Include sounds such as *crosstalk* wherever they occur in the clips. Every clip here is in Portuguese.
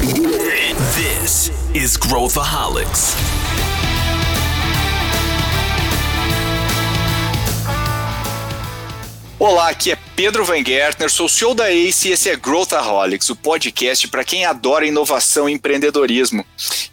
This is Growthaholics. Olá, aqui é Pedro Van Gertner, sou CEO da ACE e esse é Growthaholics, o podcast para quem adora inovação e empreendedorismo.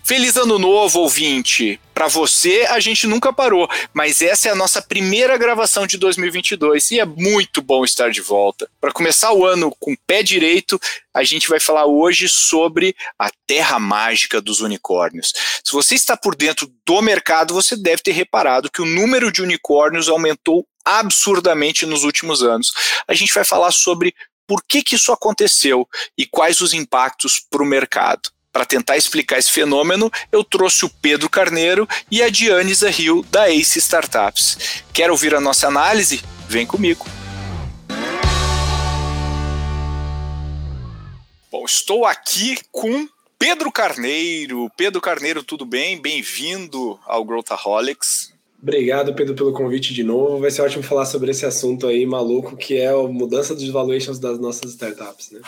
Feliz ano novo, ouvinte! Para você, a gente nunca parou, mas essa é a nossa primeira gravação de 2022 e é muito bom estar de volta. Para começar o ano com o pé direito, a gente vai falar hoje sobre a terra mágica dos unicórnios. Se você está por dentro do mercado, você deve ter reparado que o número de unicórnios aumentou absurdamente nos últimos anos. A gente vai falar sobre por que, que isso aconteceu e quais os impactos para o mercado. Para tentar explicar esse fenômeno, eu trouxe o Pedro Carneiro e a Diane Zahil, da Ace Startups. Quer ouvir a nossa análise? Vem comigo. Bom, estou aqui com Pedro Carneiro. Pedro Carneiro, tudo bem? Bem-vindo ao Growthaholics. Obrigado, Pedro, pelo convite de novo. Vai ser ótimo falar sobre esse assunto aí maluco, que é a mudança dos valuations das nossas startups, né?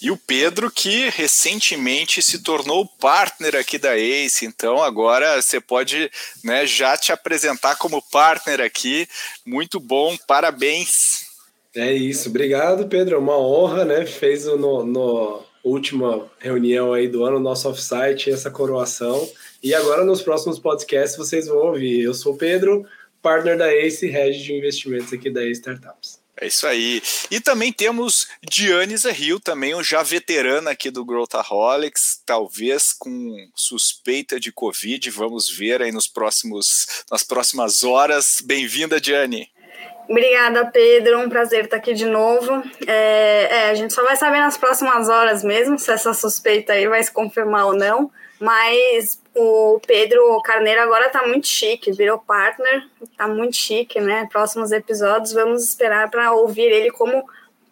E o Pedro, que recentemente se tornou partner aqui da Ace, então agora você pode né, já te apresentar como partner aqui. Muito bom, parabéns. É isso, obrigado, Pedro. É uma honra, né? Fez no, no última reunião aí do ano, nosso offsite, essa coroação. E agora nos próximos podcasts vocês vão ouvir. Eu sou o Pedro, partner da Ace, head de investimentos aqui da Ace Startups. É isso aí. E também temos Diane Rio, também um já veterana aqui do Growthaholics, talvez com suspeita de Covid. Vamos ver aí nos próximos, nas próximas horas. Bem-vinda, Diane. Obrigada, Pedro. Um prazer estar aqui de novo. É, é, a gente só vai saber nas próximas horas mesmo se essa suspeita aí vai se confirmar ou não. Mas o Pedro Carneiro agora tá muito chique, virou partner, tá muito chique, né? Próximos episódios vamos esperar para ouvir ele como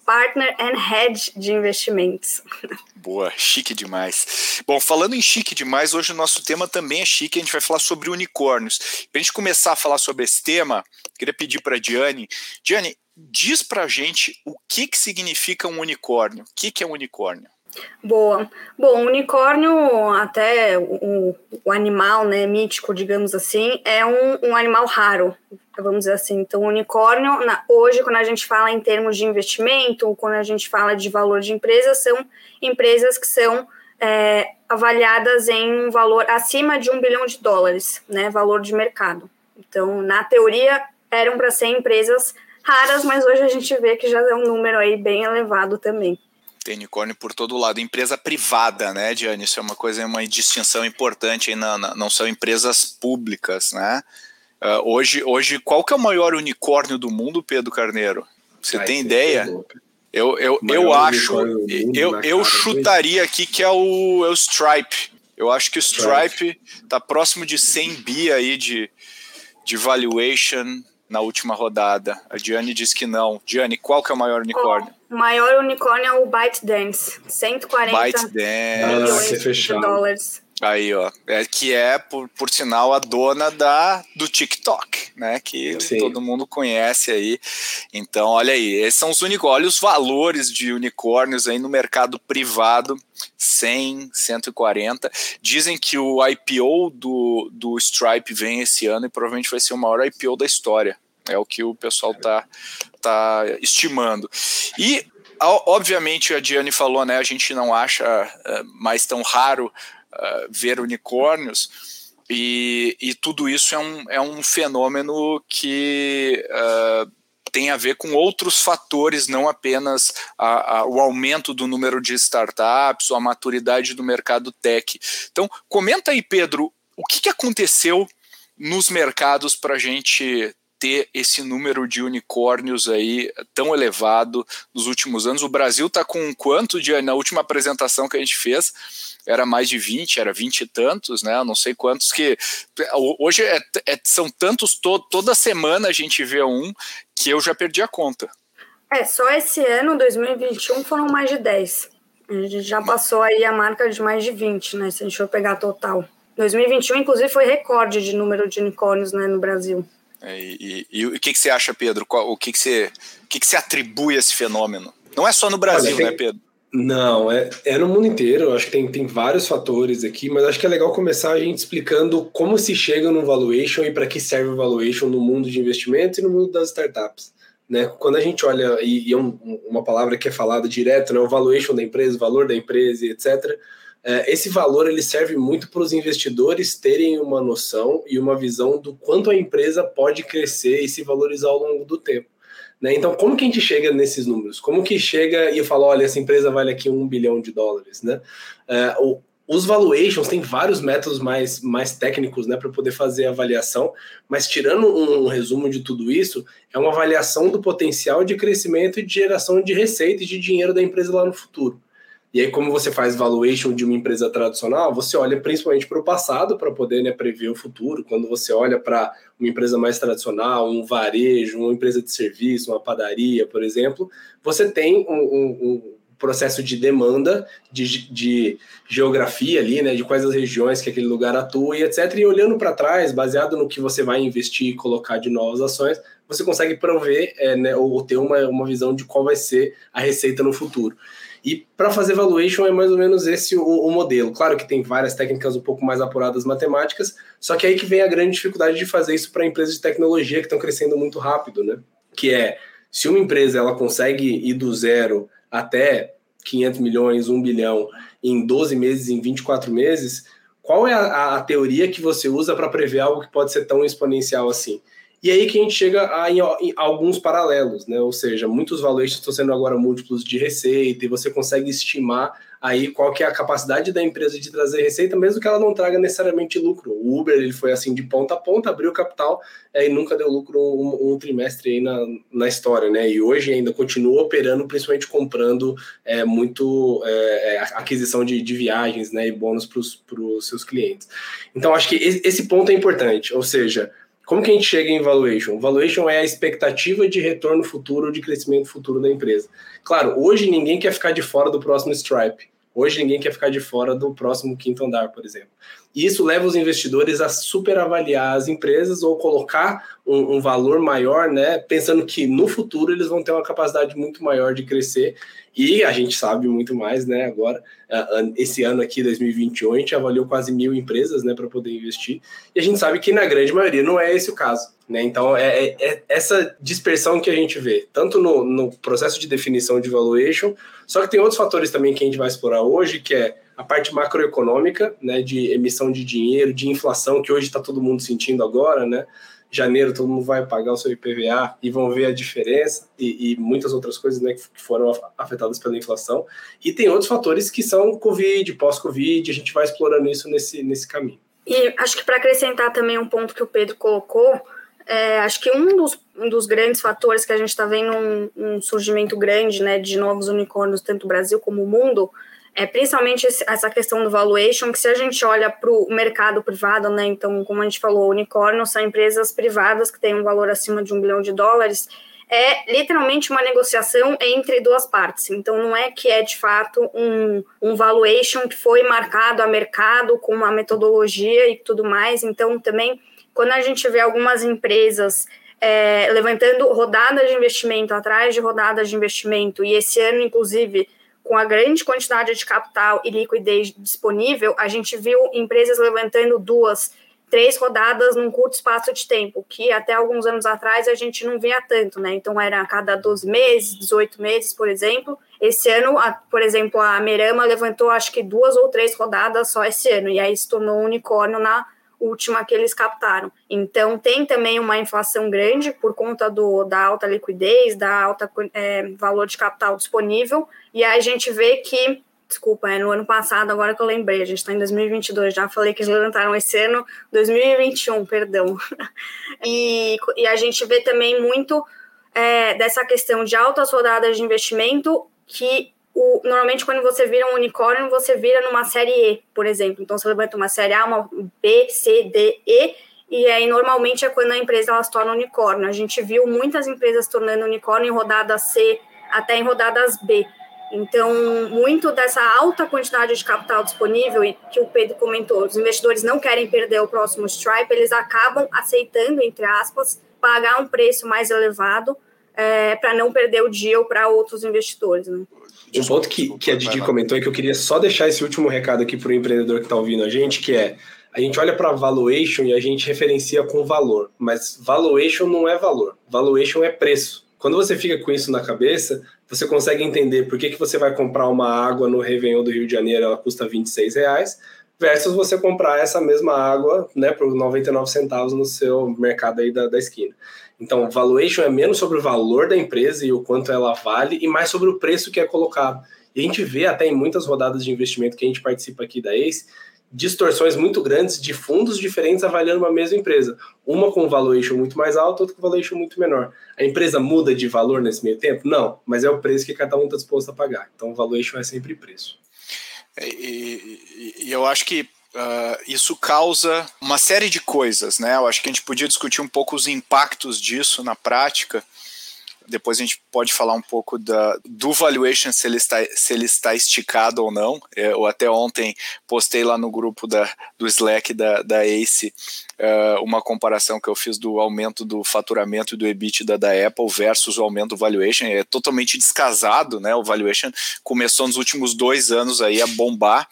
partner and head de investimentos. *laughs* Boa, chique demais. Bom, falando em chique demais, hoje o nosso tema também é chique, a gente vai falar sobre unicórnios. Para a gente começar a falar sobre esse tema, queria pedir para a Diane. Diane, diz para a gente o que, que significa um unicórnio. O que, que é um unicórnio? Boa. Bom, o unicórnio, até o, o animal né, mítico, digamos assim, é um, um animal raro, vamos dizer assim. Então, o unicórnio, na, hoje, quando a gente fala em termos de investimento, quando a gente fala de valor de empresa, são empresas que são é, avaliadas em um valor acima de um bilhão de dólares, né, valor de mercado. Então, na teoria, eram para ser empresas raras, mas hoje a gente vê que já é um número aí bem elevado também tem unicórnio por todo lado. Empresa privada, né, Diane? Isso é uma coisa, uma distinção importante, na, na, não são empresas públicas, né? Uh, hoje, hoje, qual que é o maior unicórnio do mundo, Pedro Carneiro? Você Ai, tem ideia? Eu, eu, eu acho, eu, eu chutaria aqui que é o, é o Stripe. Eu acho que o Stripe está próximo de 100 bi aí de, de valuation na última rodada. A Diane disse que não. Diane, qual que é o maior unicórnio? O maior unicórnio é o ByteDance, 140 ByteDance. milhões de dólares. Aí, ó, é, que é, por, por sinal, a dona da, do TikTok, né? Que Sim. todo mundo conhece aí. Então, olha aí, esses são os unicórnios, os valores de unicórnios aí no mercado privado, 100, 140. Dizem que o IPO do, do Stripe vem esse ano e provavelmente vai ser o maior IPO da história. É o que o pessoal tá, tá estimando. E obviamente a Diane falou, né? A gente não acha uh, mais tão raro uh, ver unicórnios. E, e, tudo isso é um, é um fenômeno que uh, tem a ver com outros fatores, não apenas a, a, o aumento do número de startups ou a maturidade do mercado tech. Então, comenta aí, Pedro, o que, que aconteceu nos mercados para a gente ter esse número de unicórnios aí tão elevado nos últimos anos. O Brasil está com quanto de na última apresentação que a gente fez? Era mais de 20, era 20 e tantos, né? não sei quantos que. Hoje é, é, são tantos, to, toda semana a gente vê um que eu já perdi a conta. É, só esse ano, 2021, foram mais de 10. A gente já passou aí a marca de mais de 20, né? Se a gente for pegar total. 2021, inclusive, foi recorde de número de unicórnios né, no Brasil. É, e, e, e, o que, que você acha, Pedro? Qual, o que, que, você, o que, que você atribui a esse fenômeno? Não é só no Brasil, Olha, tem, né, Pedro? Não, é, é no mundo inteiro. Acho que tem, tem vários fatores aqui, mas acho que é legal começar a gente explicando como se chega no valuation e para que serve o valuation no mundo de investimento e no mundo das startups. Né? Quando a gente olha, e, e é um, uma palavra que é falada direto, né? o valuation da empresa, o valor da empresa, etc. É, esse valor ele serve muito para os investidores terem uma noção e uma visão do quanto a empresa pode crescer e se valorizar ao longo do tempo. Né? Então, como que a gente chega nesses números? Como que chega e fala, olha, essa empresa vale aqui um bilhão de dólares? Né? O, os valuations tem vários métodos mais, mais técnicos né, para poder fazer a avaliação, mas tirando um, um, resumo de tudo isso, é uma avaliação do potencial de crescimento e de geração de receita e de dinheiro da empresa lá no futuro. E aí, como você faz valuation de uma empresa tradicional, você olha principalmente para o passado para poder né, prever o futuro. Quando você olha para uma empresa mais tradicional, um varejo, uma empresa de serviço, uma padaria, por exemplo, você tem um, um, um processo de demanda, de, de, geografia ali, né, de quais as regiões que aquele lugar atua e etc. E olhando para trás, baseado no que você vai investir e colocar de novas ações, você consegue prover é, né, ou ter uma, uma visão de qual vai ser a receita no futuro. E para fazer valuation é mais ou menos esse o, o, modelo. Claro que tem várias técnicas um pouco mais apuradas matemáticas, só que aí que vem a grande dificuldade de fazer isso para empresas de tecnologia que estão crescendo muito rápido, né? Que é, se uma empresa ela consegue ir do zero até 500 milhões, 1 bilhão em 12 meses, em 24 meses, qual é a, a teoria que você usa para prever algo que pode ser tão exponencial assim? E aí que a gente chega a, em, em alguns paralelos, né? Ou seja, muitos valores estão sendo agora múltiplos de receita e você consegue estimar aí qual que é a capacidade da empresa de trazer receita, mesmo que ela não traga necessariamente lucro. O Uber ele foi assim de ponta a ponta, abriu capital é, e nunca deu lucro um, um, trimestre aí na, na história, né? E hoje ainda continua operando, principalmente comprando é, muito é, é aquisição de, de viagens, né? E bônus para os seus clientes. Então acho que esse ponto é importante, ou seja, como que a gente chega em valuation? Valuation é a expectativa de retorno futuro, de crescimento futuro da empresa. Claro, hoje ninguém quer ficar de fora do próximo Stripe. Hoje ninguém quer ficar de fora do próximo quinto andar, por exemplo. E isso leva os investidores a superavaliar as empresas ou colocar um, um, valor maior, né? Pensando que no futuro eles vão ter uma capacidade muito maior de crescer. E a gente sabe muito mais, né? Agora, esse ano aqui, 2021, a gente avaliou quase mil empresas, né, para poder investir. E a gente sabe que na grande maioria não é esse o caso. Né? Então, é, é, é essa dispersão que a gente vê, tanto no, no processo de definição de valuation, só que tem outros fatores também que a gente vai explorar hoje, que é a parte macroeconômica, né, de emissão de dinheiro, de inflação, que hoje está todo mundo sentindo agora, né? Janeiro todo mundo vai pagar o seu IPVA e vão ver a diferença e, e muitas outras coisas né, que foram afetadas pela inflação. E tem outros fatores que são Covid, pós-Covid, a gente vai explorando isso nesse, nesse caminho. E acho que para acrescentar também um ponto que o Pedro colocou, é, acho que um dos, um dos grandes fatores que a gente está vendo um, um surgimento grande né, de novos unicórnios, tanto no Brasil como no mundo, é principalmente essa questão do valuation, que se a gente olha para o mercado privado, né, então, como a gente falou, unicórnio são empresas privadas que têm um valor acima de um bilhão de dólares, é literalmente uma negociação entre duas partes. Então, não é que é de fato um, um valuation que foi marcado a mercado com uma metodologia e tudo mais. Então, também, quando a gente vê algumas empresas é, levantando rodadas de investimento atrás de rodadas de investimento, e esse ano, inclusive, com a grande quantidade de capital e liquidez disponível, a gente viu empresas levantando duas, três rodadas num curto espaço de tempo, que até alguns anos atrás a gente não via tanto, né? Então era a cada 12 meses, 18 meses, por exemplo. Esse ano, a, por exemplo, a Merama levantou acho que duas ou três rodadas só esse ano, e aí se tornou um unicórnio na última que eles captaram. Então, tem também uma inflação grande por conta do, da alta liquidez, da alta é, valor de capital disponível, e aí a gente vê que, desculpa, é no ano passado, agora que eu lembrei, a gente está em 2022, já falei que eles levantaram esse ano, 2021, perdão. *laughs* e, e a gente vê também muito é, dessa questão de altas rodadas de investimento que o, normalmente quando você vira um unicórnio, você vira numa série E, por exemplo. Então você levanta uma série A, uma B, C, D, E, e aí normalmente é quando a empresa ela se torna unicórnio. A gente viu muitas empresas tornando unicórnio em rodadas C, até em rodadas B. Então, muito dessa alta quantidade de capital disponível, e que o Pedro comentou, os investidores não querem perder o próximo Stripe, eles acabam aceitando, entre aspas, pagar um preço mais elevado é, para não perder o deal para outros investidores. Né? Um ponto que, que a Didi comentou é que eu queria só deixar esse último recado aqui para o empreendedor que está ouvindo a gente, que é a gente olha para valuation e a gente referencia com valor, mas valuation não é valor, valuation é preço. Quando você fica com isso na cabeça, você consegue entender por que, que você vai comprar uma água no Réveillon do Rio de Janeiro, ela custa 26 reais, versus você comprar essa mesma água né, por 99 centavos no seu mercado aí da, da esquina. Então, valuation é menos sobre o valor da empresa e o quanto ela vale, e mais sobre o preço que é colocado. E a gente vê até em muitas rodadas de investimento que a gente participa aqui da ACE, distorções muito grandes de fundos diferentes avaliando uma mesma empresa. Uma com valuation muito mais alto, outra com valuation muito menor. A empresa muda de valor nesse meio tempo? Não, mas é o preço que cada um está disposto a pagar. Então, valuation é sempre preço. E, e, e eu acho que Uh, isso causa uma série de coisas, né? Eu acho que a gente podia discutir um pouco os impactos disso na prática. Depois a gente pode falar um pouco da, do valuation, se ele, está, se ele está esticado ou não. Eu até ontem postei lá no grupo da, do Slack da, da ACE uh, uma comparação que eu fiz do aumento do faturamento e do EBITDA da Apple versus o aumento do valuation. É totalmente descasado, né? O valuation começou nos últimos dois anos aí a bombar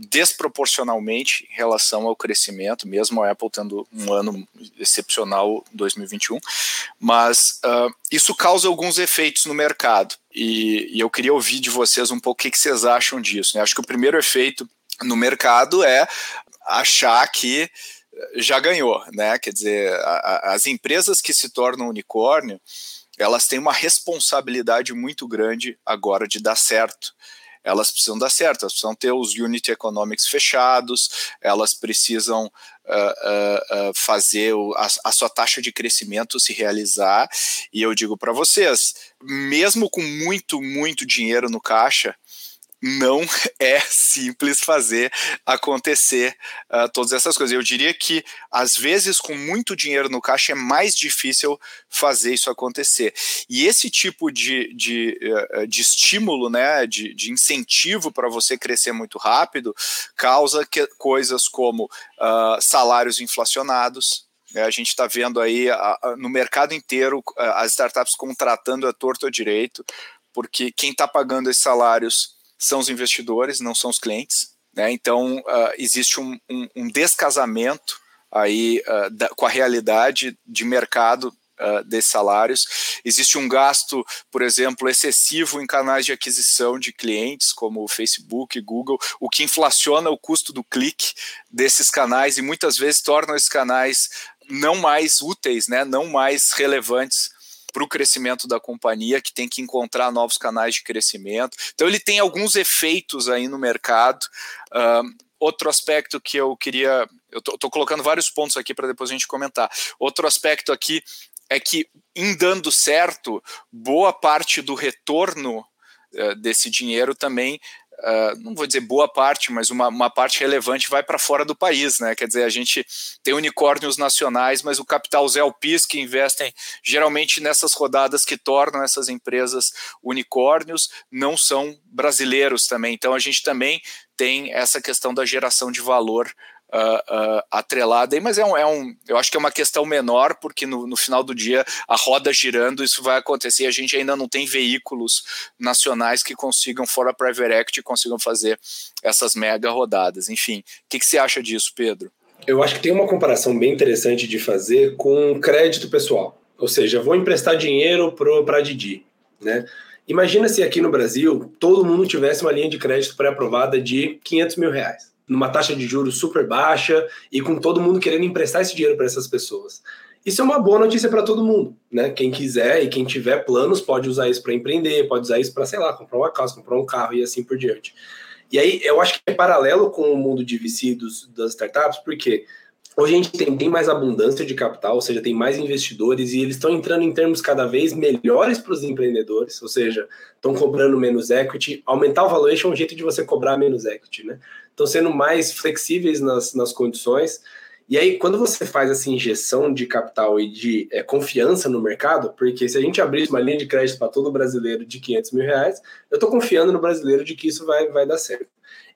desproporcionalmente em relação ao crescimento, mesmo a Apple tendo um ano excepcional 2021, mas uh, isso causa alguns efeitos no mercado e, e, eu queria ouvir de vocês um pouco o que, que vocês acham disso. Né? Acho que o primeiro efeito no mercado é achar que já ganhou, né? Quer dizer, a, a, as empresas que se tornam unicórnio, elas têm uma responsabilidade muito grande agora de dar certo elas precisam dar certo, elas precisam ter os unit economics fechados, elas precisam uh, uh, uh, fazer o, a, a, sua taxa de crescimento se realizar. E eu digo para vocês, mesmo com muito, muito dinheiro no caixa, não *laughs* é simples fazer acontecer uh, todas essas coisas. Eu diria que, às vezes, com muito dinheiro no caixa, é mais difícil fazer isso acontecer. E esse tipo de, de, uh, de estímulo, né, de, de incentivo para você crescer muito rápido, causa que, coisas como uh, salários inflacionados, né, a gente está vendo aí no mercado inteiro as startups contratando a torto ou direito, porque quem está pagando esses salários são os investidores, não são os clientes. Né? Então, uh, existe um, um, um, descasamento aí uh, da, com a realidade de mercado uh, desses salários. Existe um gasto, por exemplo, excessivo em canais de aquisição de clientes, como o Facebook, Google, o que inflaciona o custo do clique desses canais e muitas vezes torna esses canais não mais úteis, né, não mais relevantes para o crescimento da companhia, que tem que encontrar novos canais de crescimento. Então, ele tem alguns efeitos aí no mercado. Uh, outro aspecto que eu queria. Eu estou colocando vários pontos aqui para depois a gente comentar. Outro aspecto aqui é que, em dando certo, boa parte do retorno uh, desse dinheiro também Uh, não vou dizer boa parte, mas uma, uma parte relevante vai para fora do país, né? Quer dizer, a gente tem unicórnios nacionais, mas o capital Zelpis que investem geralmente nessas rodadas que tornam essas empresas unicórnios não são brasileiros também. Então a gente também tem essa questão da geração de valor uh, uh, atrelada aí, mas é um, é um, eu acho que é uma questão menor, porque no, no final do dia, a roda girando, isso vai acontecer. A gente ainda não tem veículos nacionais que consigam, fora Private Equity, consigam fazer essas mega rodadas. Enfim, o que, que você acha disso, Pedro? Eu acho que tem uma comparação bem interessante de fazer com crédito pessoal. Ou seja, vou emprestar dinheiro para a Didi, né? Imagina se aqui no Brasil todo mundo tivesse uma linha de crédito pré-aprovada de 500 mil reais numa taxa de juros super baixa e com todo mundo querendo emprestar esse dinheiro para essas pessoas. Isso é uma boa notícia para todo mundo, né? Quem quiser e quem tiver planos pode usar isso para empreender, pode usar isso para, sei lá, comprar uma casa, comprar um carro e assim por diante. E aí eu acho que é paralelo com o mundo de VC dos, das startups, porque hoje a gente tem bem mais abundância de capital, ou seja, tem mais investidores e eles estão entrando em termos cada vez melhores para os empreendedores, ou seja, estão cobrando menos equity. Aumentar o valuation é um jeito de você cobrar menos equity, né? Estão sendo mais flexíveis nas, nas condições. E aí, quando você faz essa injeção de capital e de é, confiança no mercado, porque se a gente abrir uma linha de crédito para todo brasileiro de 500 mil reais, eu estou confiando no brasileiro de que isso vai, vai dar certo.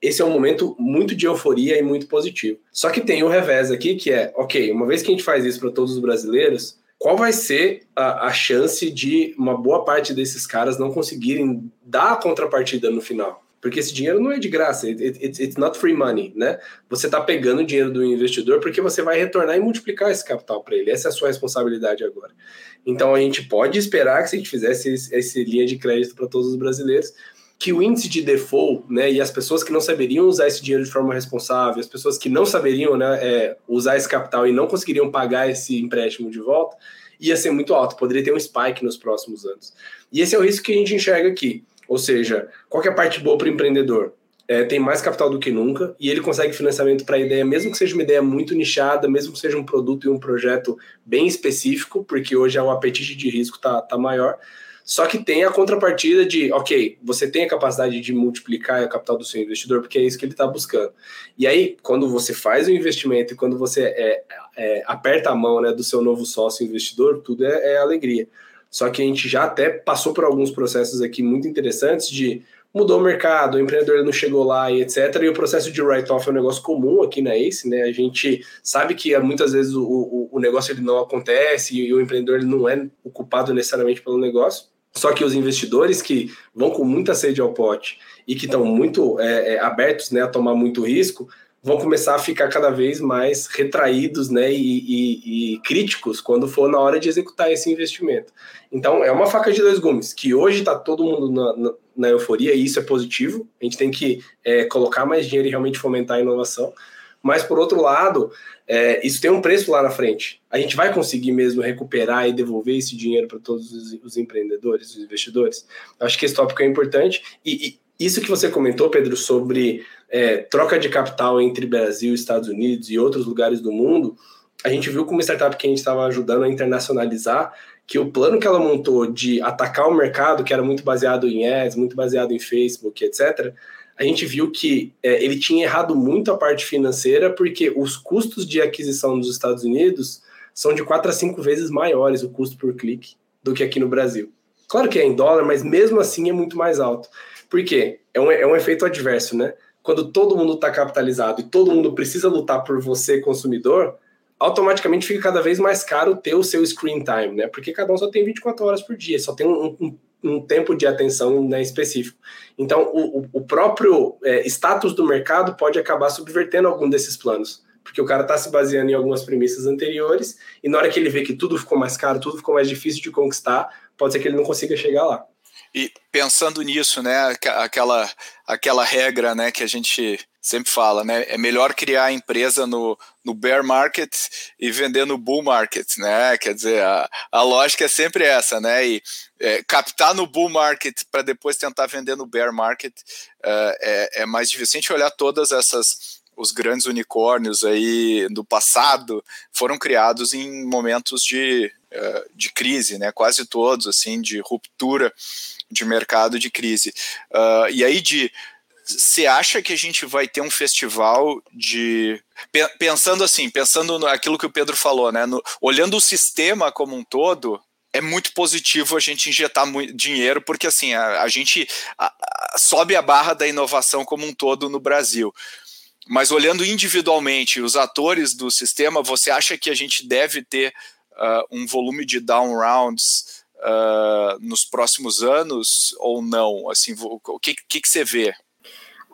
Esse é um momento muito de euforia e muito positivo. Só que tem o revés aqui, que é, ok, uma vez que a gente faz isso para todos os brasileiros, qual vai ser a, a, chance de uma boa parte desses caras não conseguirem dar a contrapartida no final? Porque esse dinheiro não é de graça, it, it, it's not free money, né? Você está pegando o dinheiro do investidor porque você vai retornar e multiplicar esse capital para ele. Essa é a sua responsabilidade agora. Então a gente pode esperar que se a gente fizesse esse, esse linha de crédito para todos os brasileiros, que o índice de default, né, e as pessoas que não saberiam usar esse dinheiro de forma responsável, as pessoas que não saberiam né, é, usar esse capital e não conseguiriam pagar esse empréstimo de volta, ia ser muito alto, poderia ter um spike nos próximos anos. E esse é o risco que a gente enxerga aqui. Ou seja, qual é a parte boa para o empreendedor? É, tem mais capital do que nunca e ele consegue financiamento para a ideia, mesmo que seja uma ideia muito nichada, mesmo que seja um produto e um projeto bem específico, porque hoje o apetite de risco está tá maior só que tem a contrapartida de, ok, você tem a capacidade de multiplicar a capital do seu investidor, porque é isso que ele está buscando. E aí, quando você faz o investimento e quando você é, é, aperta a mão né, do seu novo sócio investidor, tudo é, é alegria. Só que a gente já até passou por alguns processos aqui muito interessantes de mudou o mercado, o empreendedor não chegou lá e etc. E o processo de write-off é um negócio comum aqui na ACE, né? A gente sabe que muitas vezes o, o, o negócio ele não acontece e o empreendedor ele não é ocupado necessariamente pelo negócio. Só que os investidores que vão com muita sede ao pote e que estão muito é, abertos né, a tomar muito risco, vão começar a ficar cada vez mais retraídos né, e, e, e, críticos quando for na hora de executar esse investimento. Então, é uma faca de dois gumes, que hoje está todo mundo na, na, na, euforia, e isso é positivo. A gente tem que é, colocar mais dinheiro e realmente fomentar a inovação. Mas, por outro lado, é, isso tem um preço lá na frente. A gente vai conseguir mesmo recuperar e devolver esse dinheiro para todos os, os, empreendedores, os investidores? Acho que esse tópico é importante. E, e isso que você comentou, Pedro, sobre é, troca de capital entre Brasil, Estados Unidos e outros lugares do mundo, a gente viu como startup que a gente estava ajudando a internacionalizar, que o plano que ela montou de atacar o mercado, que era muito baseado em ads, muito baseado em Facebook, etc., a gente viu que é, ele tinha errado muito a parte financeira, porque os custos de aquisição nos Estados Unidos são de 4 a 5 vezes maiores o custo por clique do que aqui no Brasil. Claro que é em dólar, mas mesmo assim é muito mais alto. Por quê? É um, é um efeito adverso, né? Quando todo mundo está capitalizado e todo mundo precisa lutar por você, consumidor, automaticamente fica cada vez mais caro ter o seu screen time, né? Porque cada um só tem 24 horas por dia, só tem um, um um tempo de atenção né, específico. Então, o, o próprio é, status do mercado pode acabar subvertendo algum desses planos, porque o cara está se baseando em algumas premissas anteriores, e na hora que ele vê que tudo ficou mais caro, tudo ficou mais difícil de conquistar, pode ser que ele não consiga chegar lá. E pensando nisso, né, aquela, aquela regra né, que a gente sempre fala, né? É melhor criar a empresa no, no bear market e vender no bull market, né? Quer dizer, a, a lógica é sempre essa, né? E é, captar no bull market para depois tentar vender no bear market uh, é, é mais difícil. Se a gente olhar todas essas os grandes unicórnios aí do passado foram criados em momentos de, uh, de crise, né? Quase todos, assim, de ruptura de mercado de crise. Uh, e aí de você acha que a gente vai ter um festival de. Pensando assim, pensando naquilo que o Pedro falou, né? No, olhando o sistema como um todo, é muito positivo a gente injetar dinheiro, porque assim, a, a gente a, a, sobe a barra da inovação como um todo no Brasil. Mas olhando individualmente os atores do sistema, você acha que a gente deve ter uh, um volume de down rounds uh, nos próximos anos ou não? Assim, o que, que, que você vê?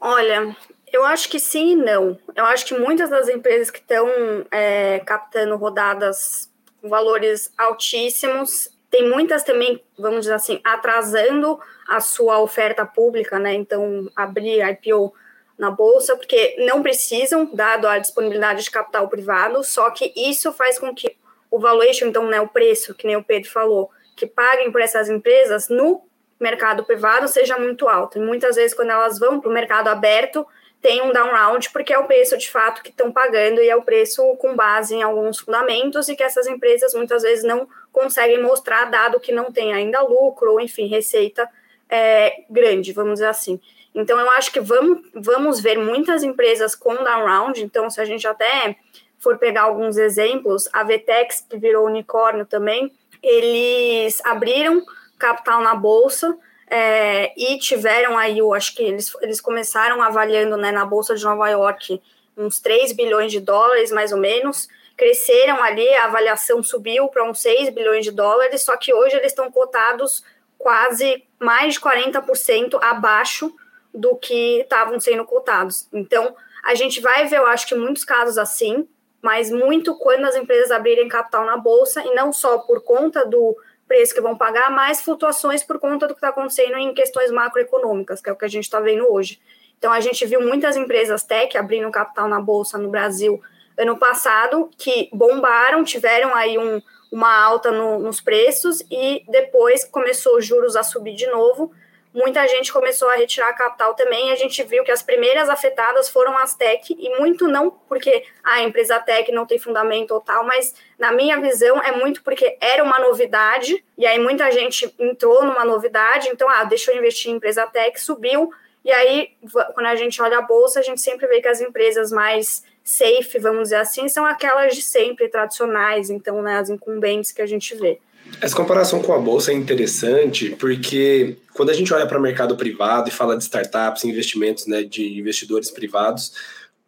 Olha, eu acho que sim e não. Eu acho que muitas das empresas que estão é, captando rodadas com valores altíssimos, tem muitas também, vamos dizer assim, atrasando a sua oferta pública, né? Então, abrir IPO na bolsa, porque não precisam, dado a disponibilidade de capital privado, só que isso faz com que o valuation, então, né, o preço, que nem o Pedro falou, que paguem por essas empresas no mercado privado seja muito alto. E muitas vezes, quando elas vão para o mercado aberto, tem um down round, porque é o preço de fato que estão pagando e é o preço com base em alguns fundamentos e que essas empresas muitas vezes não conseguem mostrar, dado que não tem ainda lucro ou, enfim, receita é, grande, vamos dizer assim. Então, eu acho que vamos, vamos ver muitas empresas com down round. Então, se a gente até for pegar alguns exemplos, a Vtex, que virou unicórnio também, eles abriram capital na bolsa é, e tiveram aí, eu acho que eles, eles começaram avaliando né, na bolsa de Nova York uns 3 bilhões de dólares, mais ou menos. Cresceram ali, a avaliação subiu para uns 6 bilhões de dólares, só que hoje eles estão cotados quase mais de 40% abaixo do que estavam sendo cotados. Então, a gente vai ver, eu acho que muitos casos assim, mas muito quando as empresas abrirem capital na bolsa e não só por conta do preço que vão pagar, mas flutuações por conta do que está acontecendo em questões macroeconômicas, que é o que a gente está vendo hoje. Então, a gente viu muitas empresas tech abrindo capital na bolsa no Brasil ano passado, que bombaram, tiveram aí um, uma alta no, nos preços e depois começou os juros a subir de novo muita gente começou a retirar capital também. A gente viu que as primeiras afetadas foram as tech, e muito não porque a empresa tech não tem fundamento ou tal, mas na minha visão é muito porque era uma novidade, e aí muita gente entrou numa novidade, então, ah, deixa eu investir em empresa tech, subiu, e aí quando a gente olha a bolsa, a gente sempre vê que as empresas mais safe, vamos dizer assim, são aquelas de sempre, tradicionais, então, né, as incumbentes que a gente vê. Essa comparação com a bolsa é interessante porque quando a gente olha para o mercado privado e fala de startups, investimentos né, de investidores privados,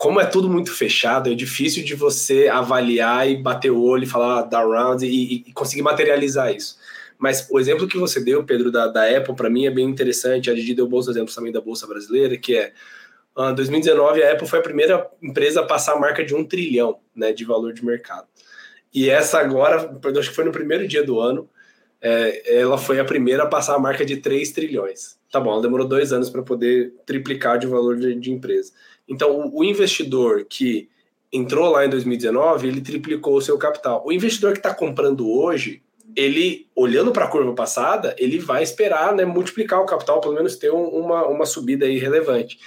como é tudo muito fechado, é difícil de você avaliar e bater o olho e falar ah, da round e, e, conseguir materializar isso. Mas o exemplo que você deu, Pedro, da, da Apple, para mim é bem interessante. A Didi deu bons exemplos também da Bolsa Brasileira, que é em uh, 2019 a Apple foi a primeira empresa a passar a marca de um trilhão né, de valor de mercado. E essa agora, acho que foi no primeiro dia do ano, é, ela foi a primeira a passar a marca de 3 trilhões. Tá bom, ela demorou dois anos para poder triplicar de valor de, de empresa. Então, o, o, investidor que entrou lá em 2019, ele triplicou o seu capital. O investidor que está comprando hoje, ele, olhando para a curva passada, ele vai esperar né, multiplicar o capital, pelo menos ter um, uma, uma subida aí relevante.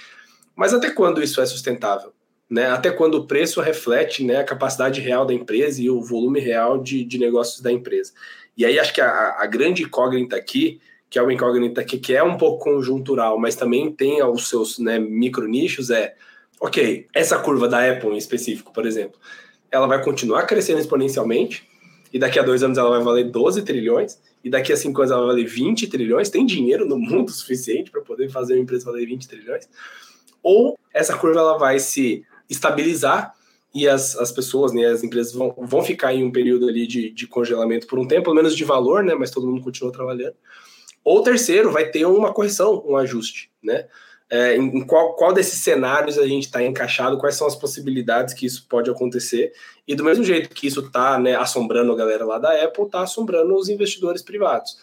Mas até quando isso é sustentável? Né, até quando o preço reflete né, a capacidade real da empresa e o volume real de, de negócios da empresa. E aí acho que a, a grande incógnita aqui, que é uma incógnita aqui que é um pouco conjuntural, mas também tem os seus né, micro nichos, é, ok, essa curva da Apple em específico, por exemplo, ela vai continuar crescendo exponencialmente, e daqui a dois anos ela vai valer 12 trilhões, e daqui a cinco anos ela vai valer 20 trilhões, tem dinheiro no mundo *laughs* suficiente para poder fazer uma empresa valer 20 trilhões, ou essa curva ela vai se estabilizar e as, as pessoas, né, as empresas vão, vão ficar em um período ali de, de congelamento por um tempo, pelo menos de valor, né, mas todo mundo continua trabalhando. Ou terceiro, vai ter uma correção, um ajuste, né? É, em qual, qual desses cenários a gente está encaixado, quais são as possibilidades que isso pode acontecer, e do mesmo jeito que isso está né, assombrando a galera lá da Apple, está assombrando os investidores privados.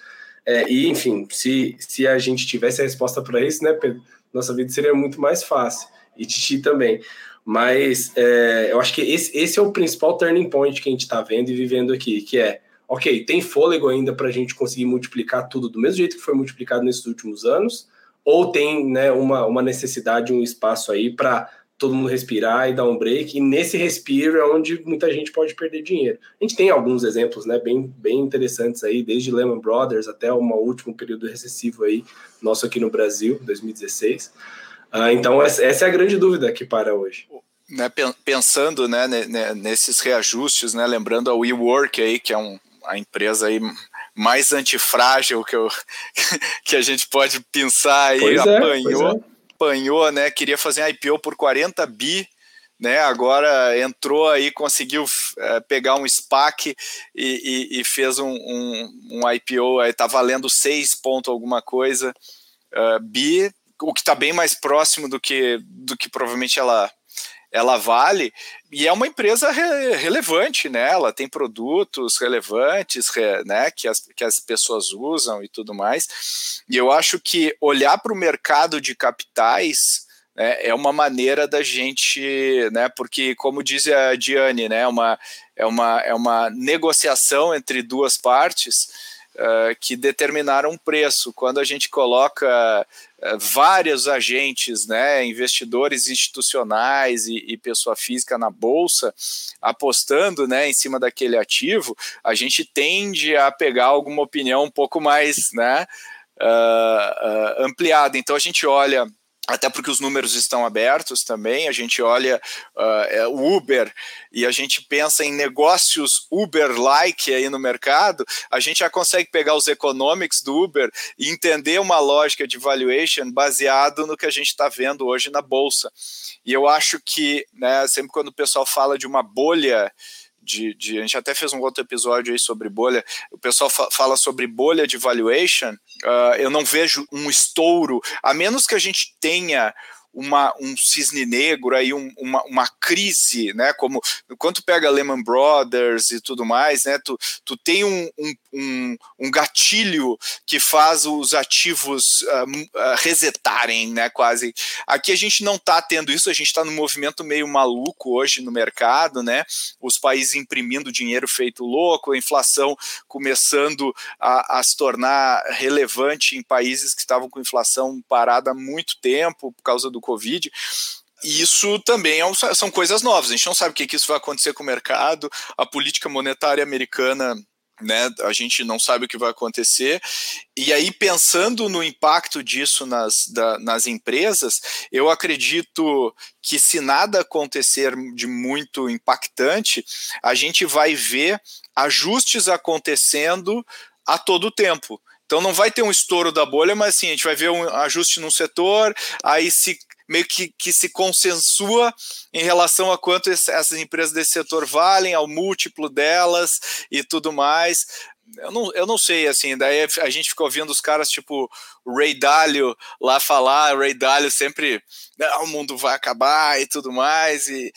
É, e, enfim, se, se a gente tivesse a resposta para isso, né, Pedro, nossa vida seria muito mais fácil, e Titi também. Mas é, eu acho que esse, esse é o principal turning point que a gente está vendo e vivendo aqui, que é, ok, tem fôlego ainda para a gente conseguir multiplicar tudo do mesmo jeito que foi multiplicado nesses últimos anos, ou tem né, uma, uma necessidade, um espaço aí para todo mundo respirar e dar um break, e nesse respiro é onde muita gente pode perder dinheiro. A gente tem alguns exemplos né, bem, bem interessantes aí, desde Lehman Brothers até um último período recessivo aí, nosso aqui no Brasil, 2016. Ah, então, essa é a grande dúvida que para hoje. Né, pensando né, nesses reajustes, né, lembrando a WeWork aí, que é um, a empresa aí mais antifrágil que, eu, *laughs* que a gente pode pensar aí, pois apanhou, é, é. apanhou, né, queria fazer um IPO por 40 bi, né, agora entrou aí, conseguiu é, pegar um SPAC e, e, e fez um, um, um, IPO, aí tá valendo 6 ponto alguma coisa, uh, bi, o que está bem mais próximo do que, do que provavelmente ela, ela vale, e é uma empresa re, relevante, né? Ela tem produtos relevantes, re, né? Que as, que as pessoas usam e tudo mais. E eu acho que olhar para o mercado de capitais né, é uma maneira da gente, né? Porque, como diz a Diane, né? Uma, é, uma, é uma negociação entre duas partes. Uh, que determinaram um preço. Quando a gente coloca vários agentes, né, investidores institucionais e, e, pessoa física na bolsa apostando, né, em cima daquele ativo, a gente tende a pegar alguma opinião um pouco mais, né, uh, uh, ampliada. Então a gente olha até porque os números estão abertos também. A gente olha uh, o Uber e a gente pensa em negócios Uber-like aí no mercado, a gente já consegue pegar os economics do Uber e entender uma lógica de valuation baseado no que a gente está vendo hoje na bolsa. E eu acho que, né, sempre quando o pessoal fala de uma bolha de, de, a gente até fez um outro episódio aí sobre bolha. O pessoal fa fala sobre bolha de valuation. Uh, eu não vejo um estouro, a menos que a gente tenha uma, um cisne negro aí, um, uma, uma crise, né? Como quando pega Lehman Brothers e tudo mais, né? Tu, tu tem um, um, um, um gatilho que faz os ativos uh, uh, resetarem, né? Quase. Aqui a gente não está tendo isso, a gente está num movimento meio maluco hoje no mercado, né? Os países imprimindo dinheiro feito louco, a inflação começando a, a se tornar relevante em países que estavam com inflação parada há muito tempo por causa do Covid. Isso também é são coisas novas. A gente não sabe o que, que isso vai acontecer com o mercado. A política monetária americana né, a gente não sabe o que vai acontecer. E aí, pensando no impacto disso nas, da, nas empresas, eu acredito que se nada acontecer de muito impactante, a gente vai ver ajustes acontecendo a todo tempo. Então não vai ter um estouro da bolha, mas assim, a gente vai ver um ajuste num setor, aí se meio que, que se consensua em relação a quanto essas empresas desse setor valem, ao múltiplo delas e tudo mais. Eu não, eu não sei, assim, daí a gente ficou ouvindo os caras tipo o Ray Dalio lá falar, o Ray Dalio sempre, o mundo vai acabar e tudo mais, e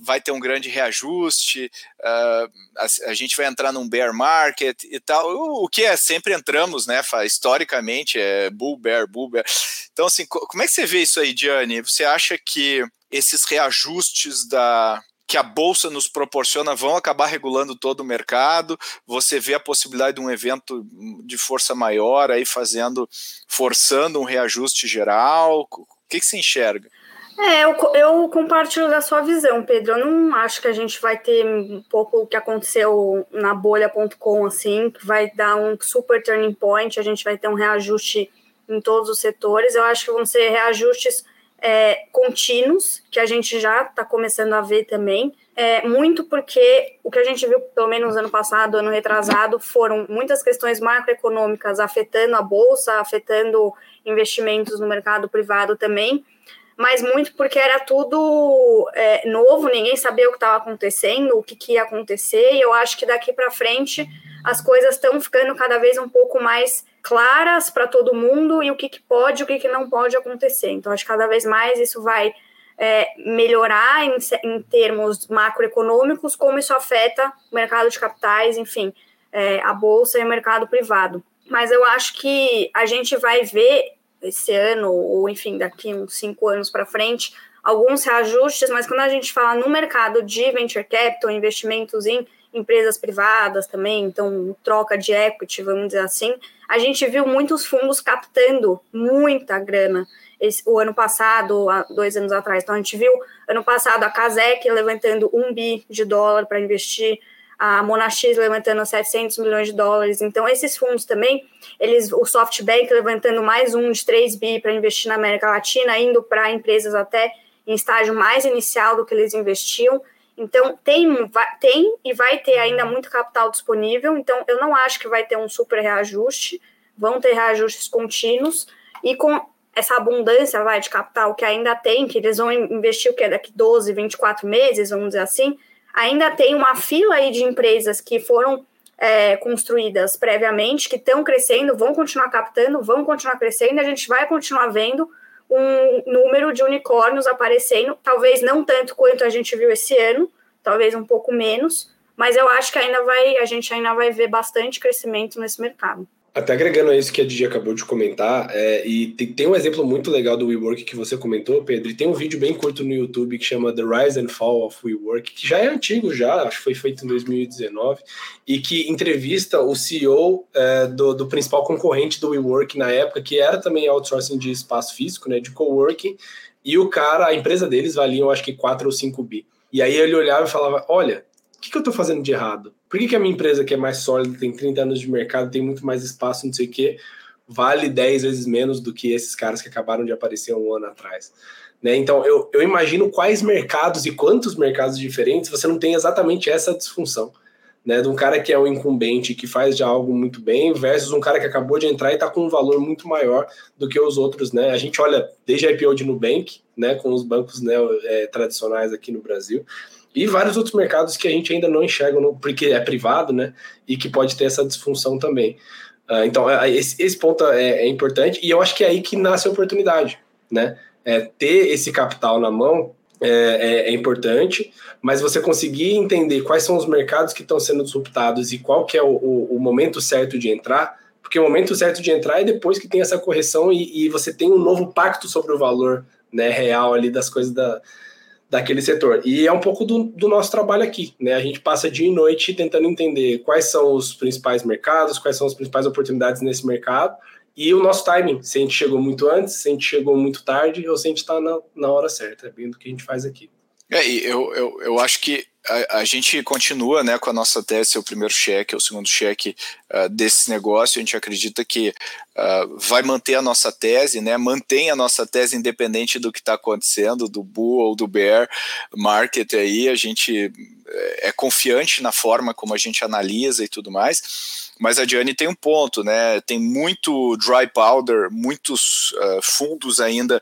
vai ter um grande reajuste, uh, a, a, gente vai entrar num bear market e tal, o, o, que é sempre entramos, né, historicamente, é bull bear, bull bear. Então, assim, como é que você vê isso aí, Diane? Você acha que esses reajustes da, que a bolsa nos proporciona vão acabar regulando todo o mercado. Você vê a possibilidade de um evento de força maior aí fazendo, forçando um reajuste geral. O que, que você enxerga? É, eu, eu compartilho da sua visão, Pedro. Eu não acho que a gente vai ter um pouco o que aconteceu na bolha.com, assim, que vai dar um super turning point, a gente vai ter um reajuste em todos os setores. Eu acho que vão ser reajustes é, contínuos, que a gente já está começando a ver também. É, muito porque o que a gente viu, pelo menos ano passado, ano retrasado, foram muitas questões macroeconômicas afetando a bolsa, afetando investimentos no mercado privado também mas muito porque era tudo é, novo, ninguém sabia o que estava acontecendo, o que, que, ia acontecer, e eu acho que daqui para frente as coisas estão ficando cada vez um pouco mais claras para todo mundo e o que, que pode e o que, que não pode acontecer. Então, acho que cada vez mais isso vai é, melhorar em, em, termos macroeconômicos, como isso afeta o mercado de capitais, enfim, é, a bolsa e o mercado privado. Mas eu acho que a gente vai ver esse ano, ou enfim, daqui uns cinco anos para frente, alguns reajustes, mas quando a gente fala no mercado de venture capital, investimentos em empresas privadas também, então troca de equity, vamos dizer assim, a gente viu muitos fundos captando muita grana. Esse, o ano passado, dois anos atrás, então a gente viu ano passado a Casec levantando um bi de dólar para investir a Monax levantando 700 milhões de dólares. Então, esses fundos também, eles, o SoftBank levantando mais um de 3 bi para investir na América Latina, indo para empresas até em estágio mais inicial do que eles investiam. Então, tem, vai, tem e vai ter ainda muito capital disponível. Então, eu não acho que vai ter um super reajuste. Vão ter reajustes contínuos. E com essa abundância vai, de capital que ainda tem, que eles vão investir o que? Daqui 12, 24 meses, vamos dizer assim ainda tem uma fila aí de empresas que foram é, construídas previamente, que estão crescendo, vão continuar captando, vão continuar crescendo, a gente vai continuar vendo um número de unicórnios aparecendo, talvez não tanto quanto a gente viu esse ano, talvez um pouco menos, mas eu acho que ainda vai, a gente ainda vai ver bastante crescimento nesse mercado. Até agregando a isso que a Didi acabou de comentar, é, e tem, tem, um exemplo muito legal do WeWork que você comentou, Pedro, e tem um vídeo bem curto no YouTube que chama The Rise and Fall of WeWork, que já é antigo já, acho que foi feito em 2019, e que entrevista o CEO é, do, do, principal concorrente do WeWork na época, que era também outsourcing de espaço físico, né, de coworking, e o cara, a empresa deles valia, eu acho que 4 ou 5 bi. E aí ele olhava e falava, olha, o que, que eu estou fazendo de errado? Por que, que a minha empresa, que é mais sólida, tem 30 anos de mercado, tem muito mais espaço, não sei o quê, vale 10 vezes menos do que esses caras que acabaram de aparecer um ano atrás. Né? Então, eu, eu imagino quais mercados e quantos mercados diferentes você não tem exatamente essa disfunção. Né, de um cara que é o incumbente, que faz já algo muito bem, versus um cara que acabou de entrar e está com um valor muito maior do que os outros. Né? A gente olha desde a IPO de Nubank, né, com os bancos né, é, tradicionais aqui no Brasil, e vários outros mercados que a gente ainda não enxerga, no, porque é privado, né, e que pode ter essa disfunção também. Uh, então, é, esse, esse ponto é, é, importante e eu acho que é aí que nasce a oportunidade, né? É, ter esse capital na mão é, é, é, importante, mas você conseguir entender quais são os mercados que estão sendo disruptados e qual que é o, o, o, momento certo de entrar, porque o momento certo de entrar é depois que tem essa correção e, e você tem um novo pacto sobre o valor né, real ali das coisas da, daquele setor. E é um pouco do, do, nosso trabalho aqui, né? A gente passa dia e noite tentando entender quais são os principais mercados, quais são as principais oportunidades nesse mercado e o nosso timing, se a gente chegou muito antes, se a gente chegou muito tarde ou se a gente está na, na hora certa, é bem do que a gente faz aqui. É, eu, eu, eu acho que a, a, gente continua né, com a nossa tese, o primeiro cheque, o segundo cheque uh, desse negócio. A gente acredita que uh, vai manter a nossa tese, né, mantém a nossa tese independente do que está acontecendo, do bull ou do bear market aí. A gente é, é confiante na forma como a gente analisa e tudo mais. Mas a Diane tem um ponto, né? Tem muito dry powder, muitos uh, fundos ainda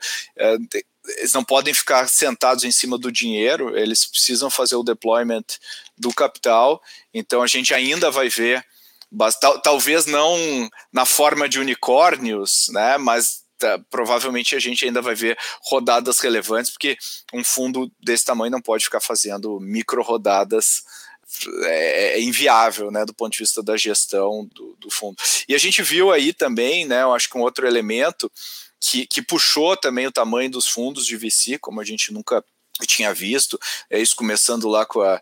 eles não podem ficar sentados em cima do dinheiro, eles precisam fazer o deployment do capital. Então a gente ainda vai ver, talvez não na forma de unicórnios, né, mas tá, provavelmente a gente ainda vai ver rodadas relevantes, porque um fundo desse tamanho não pode ficar fazendo micro rodadas é, é, inviável, né, do ponto de vista da gestão do, do fundo. E a gente viu aí também, né, eu acho que um outro elemento que, que puxou também o tamanho dos fundos de VC, como a gente nunca tinha visto, é isso começando lá com a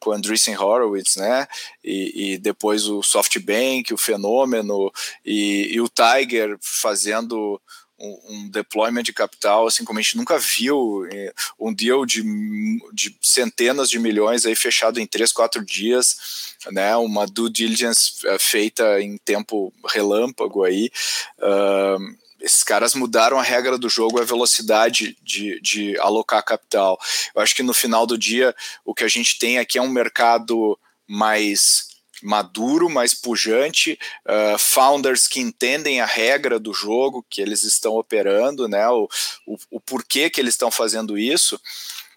com Andreessen Horowitz, né, e, e, depois o SoftBank, o Fenômeno e, e o Tiger fazendo um, um, deployment de capital, assim como a gente nunca viu, um deal de, de centenas de milhões aí fechado em três, quatro dias, né, uma due diligence é, feita em tempo relâmpago aí, uh, esses caras mudaram a regra do jogo, a velocidade de, de alocar capital. Eu acho que no final do dia, o que a gente tem aqui é um mercado mais maduro, mais pujante, uh, founders que entendem a regra do jogo que eles estão operando, né, o, o, o porquê que eles estão fazendo isso.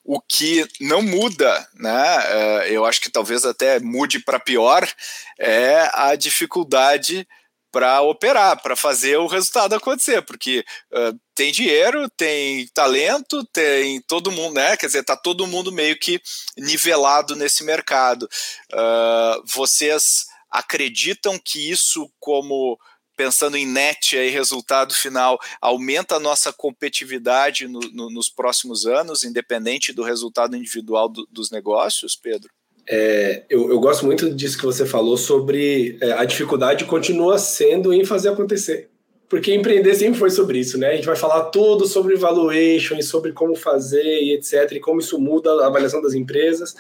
O que não muda, né? Uh, eu acho que talvez até mude para pior, é a dificuldade para operar, para fazer o resultado acontecer, porque uh, tem dinheiro, tem talento, tem todo mundo, né? Quer dizer, tá todo mundo meio que nivelado nesse mercado. Uh, vocês acreditam que isso, como pensando em net aí, resultado final, aumenta a nossa competitividade no, no, nos próximos anos, independente do resultado individual do, dos negócios, Pedro? É, eu, eu, gosto muito disso que você falou sobre é, a dificuldade continua sendo em fazer acontecer. Porque empreender sempre foi sobre isso, né? A gente vai falar tudo sobre valuation e sobre como fazer e etc. E como isso muda a avaliação das empresas.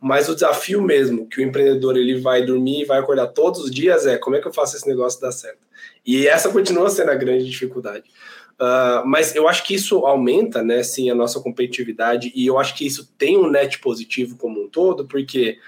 Mas o desafio mesmo que o empreendedor ele vai dormir e vai acordar todos os dias é como é que eu faço esse negócio dar certo. E essa continua sendo a grande dificuldade. Uh, mas eu acho que isso aumenta, né, sim, a nossa competitividade e eu acho que isso tem um net positivo como um todo, porque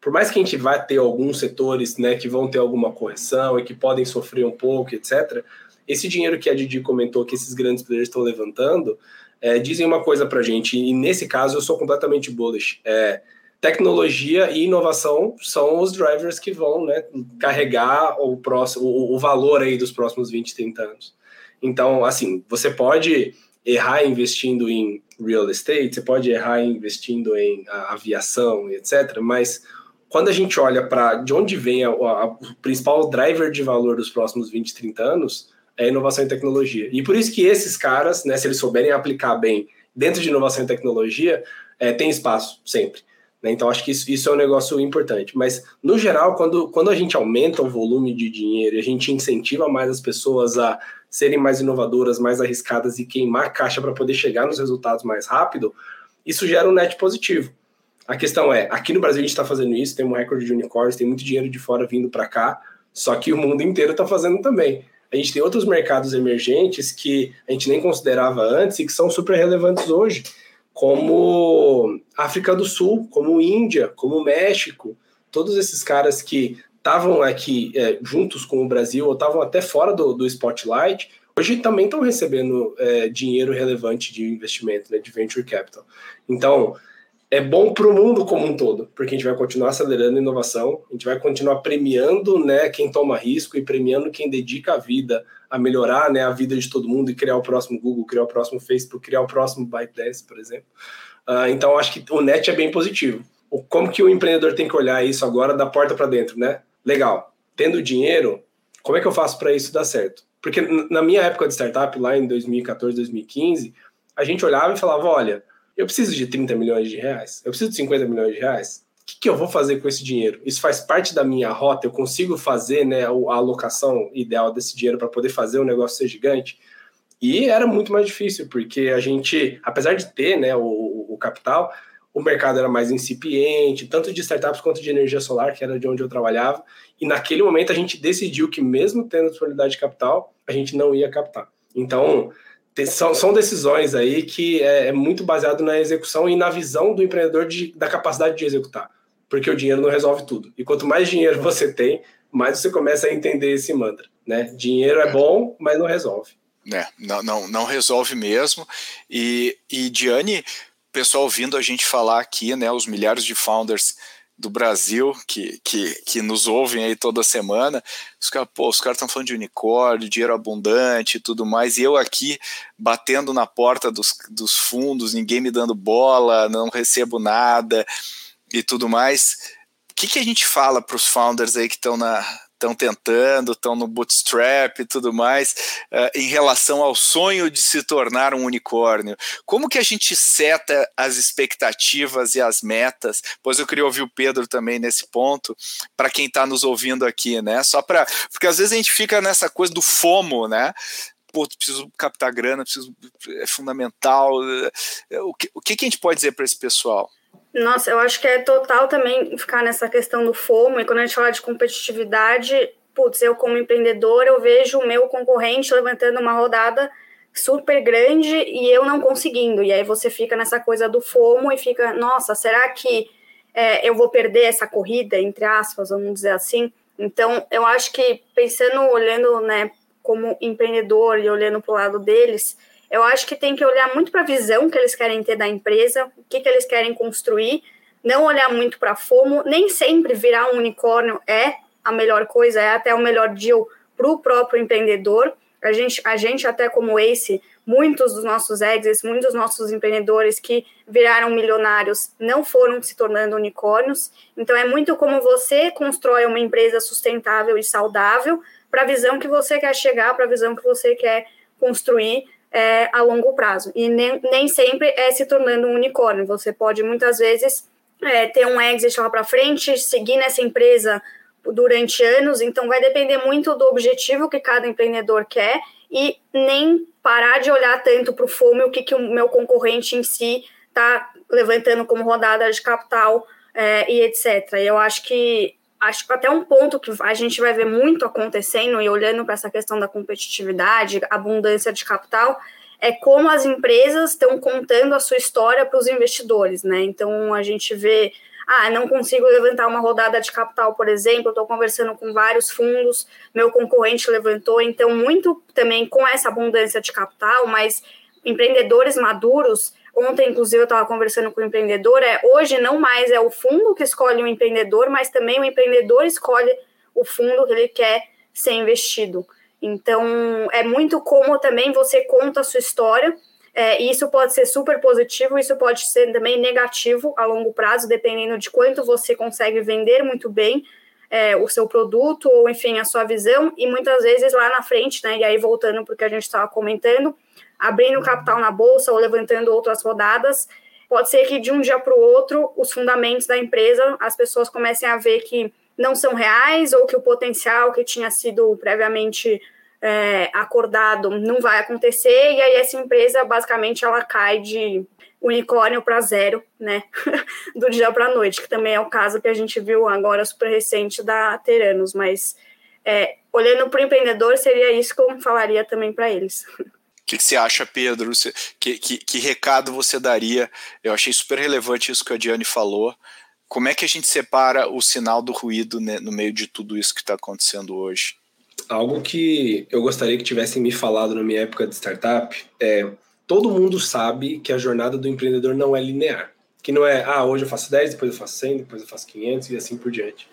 por mais que a gente vá ter alguns setores, né, que vão ter alguma correção e que podem sofrer um pouco, etc., esse dinheiro que a Didi comentou que esses grandes players estão levantando, é, dizem uma coisa para gente, e nesse caso eu sou completamente bullish. É, tecnologia e inovação são os drivers que vão né, carregar o, próximo, o, o valor aí dos próximos 20, 30 anos. Então, assim, você pode errar investindo em real estate, você pode errar investindo em aviação, etc. Mas quando a gente olha para de onde vem a, a, o principal driver de valor dos próximos 20, 30 anos, é inovação e tecnologia. E por isso que esses caras, né, se eles souberem aplicar bem dentro de inovação e tecnologia, é, tem espaço sempre. Né? Então, acho que isso, isso é um negócio importante. Mas, no geral, quando, quando a gente aumenta o volume de dinheiro e a gente incentiva mais as pessoas a serem mais inovadoras, mais arriscadas e queimar caixa para poder chegar nos resultados mais rápido, isso gera um net positivo. A questão é, aqui no Brasil a gente está fazendo isso, tem um recorde de unicórnios, tem muito dinheiro de fora vindo para cá, só que o mundo inteiro está fazendo também. a gente tem outros mercados emergentes que a gente nem considerava antes e que são super relevantes hoje, como África do Sul, como Índia, como México, todos esses caras que estavam aqui é, juntos com o Brasil ou estavam até fora do, do spotlight, hoje também estão recebendo é, dinheiro relevante de investimento, né, de venture capital. Então, é bom para o mundo como um todo, porque a gente vai continuar acelerando a inovação, a gente vai continuar premiando né, quem toma risco e premiando quem dedica a vida a melhorar né, a vida de todo mundo e criar o próximo Google, criar o próximo Facebook, criar o próximo ByteDance, por exemplo. Uh, então, acho que o net é bem positivo. Como que o empreendedor tem que olhar isso agora da porta para dentro, né? Legal, tendo dinheiro, como é que eu faço para isso dar certo? Porque na minha época de startup, lá em 2014, 2015, a gente olhava e falava, olha, eu preciso de 30 milhões de reais, eu preciso de 50 milhões de reais, o que, que, eu vou fazer com esse dinheiro? Isso faz parte da minha rota? Eu consigo fazer né, a alocação ideal desse dinheiro para poder fazer o negócio ser gigante? E era muito mais difícil, porque a gente, apesar de ter né, o, o capital, o mercado era mais incipiente, tanto de startups quanto de energia solar, que era de onde eu trabalhava, e naquele momento a gente decidiu que, mesmo tendo disponibilidade de capital, a gente não ia captar. Então, são, são decisões aí que é, é, muito baseado na execução e na visão do empreendedor de, da capacidade de executar, porque o dinheiro não resolve tudo. E quanto mais dinheiro *laughs* você tem, mais você começa a entender esse mantra. Né? Dinheiro é bom, mas não resolve. É, não, não, não resolve mesmo. E, e Diane, pessoal ouvindo a gente falar aqui, né, os milhares de founders do Brasil que, que, que nos ouvem aí toda semana, os caras caras estão falando de unicórnio, dinheiro abundante e tudo mais, e eu aqui batendo na porta dos, dos fundos, ninguém me dando bola, não recebo nada e tudo mais. O que, que a gente fala para os founders aí que estão na, estão tentando, estão no bootstrap e tudo mais, uh, em relação ao sonho de se tornar um unicórnio. Como que a gente seta as expectativas e as metas? Pois eu queria ouvir o Pedro também nesse ponto, para quem está nos ouvindo aqui, né? Só para. Porque às vezes a gente fica nessa coisa do FOMO, né? Pô, preciso captar grana, preciso, é fundamental. O que, o que a gente pode dizer para esse pessoal? Nossa, eu acho que é total também ficar nessa questão do FOMO, e quando a gente fala de competitividade, putz, eu como empreendedor, eu vejo o meu concorrente levantando uma rodada super grande e eu não conseguindo, e aí você fica nessa coisa do FOMO e fica, nossa, será que é, eu vou perder essa corrida, entre aspas, vamos dizer assim? Então, eu acho que pensando, olhando, né, como empreendedor e olhando para o lado deles, eu acho que tem que olhar muito para a visão que eles querem ter da empresa, o que, que eles querem construir, não olhar muito para FOMO. Nem sempre virar um unicórnio é a melhor coisa, é até o melhor deal para o próprio empreendedor. A gente, a gente, até como Ace, muitos dos nossos exits, muitos dos nossos empreendedores que viraram milionários não foram se tornando unicórnios. Então, é muito como você constrói uma empresa sustentável e saudável para a visão que você quer chegar, para a visão que você quer construir é, a longo prazo. E nem, nem sempre é se tornando um unicórnio. Você pode muitas vezes é, ter um exit lá para frente, seguir nessa empresa durante anos. Então, vai depender muito do objetivo que cada empreendedor quer e nem parar de olhar tanto para o FOMO, o que, que o meu concorrente em si está levantando como rodada de capital é, e etc. Eu acho que acho que até um ponto que a gente vai ver muito acontecendo e olhando para essa questão da competitividade, abundância de capital, é como as empresas estão contando a sua história para os investidores, né? Então a gente vê, ah, não consigo levantar uma rodada de capital, por exemplo, estou conversando com vários fundos, meu concorrente levantou, então muito também com essa abundância de capital, mas empreendedores maduros Ontem, inclusive, eu estava conversando com o um empreendedor. É, hoje não mais é o fundo que escolhe o um empreendedor, mas também o empreendedor escolhe o fundo que ele quer ser investido. Então, é muito como também você conta a sua história. É, isso pode ser super positivo, isso pode ser também negativo a longo prazo, dependendo de quanto você consegue vender muito bem é, o seu produto ou, enfim, a sua visão. E muitas vezes lá na frente, né? E aí, voltando para o que a gente estava comentando, abrindo capital na bolsa ou levantando outras rodadas, pode ser que de um dia para o outro os fundamentos da empresa as pessoas comecem a ver que não são reais ou que o potencial que tinha sido previamente é, acordado não vai acontecer e aí essa empresa basicamente ela cai de unicórnio para zero, né, *laughs* do dia para a noite, que também é o caso que a gente viu agora super recente da Teranos, mas é, olhando para o empreendedor, seria isso que eu falaria também para eles. *laughs* Que, que, você acha, Pedro? Você, que, que, que, recado você daria? Eu achei super relevante isso que a Diane falou. Como é que a gente separa o sinal do ruído né, no meio de tudo isso que está acontecendo hoje? Algo que eu gostaria que tivessem me falado na minha época de startup é: todo mundo sabe que a jornada do empreendedor não é linear. Que não é, ah, hoje eu faço 10, depois eu faço 100, depois eu faço 500 e assim por diante.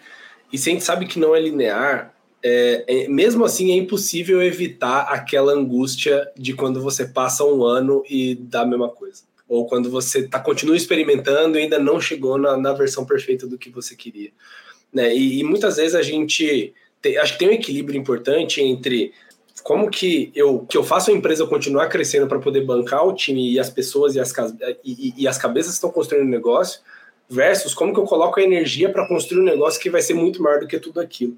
E se a gente sabe que não é linear, é, é, mesmo assim é impossível evitar aquela angústia de quando você passa um ano e dá a mesma coisa. Ou quando você tá, continua experimentando e ainda não chegou na, na versão perfeita do que você queria. Né? E, e muitas vezes a gente tem, acho que tem um equilíbrio importante entre como que eu, que eu faço a empresa continuar crescendo para poder bancar o time e as pessoas e as, e, e as cabeças que estão construindo o negócio, versus como que eu coloco a energia para construir um negócio que vai ser muito maior do que tudo aquilo.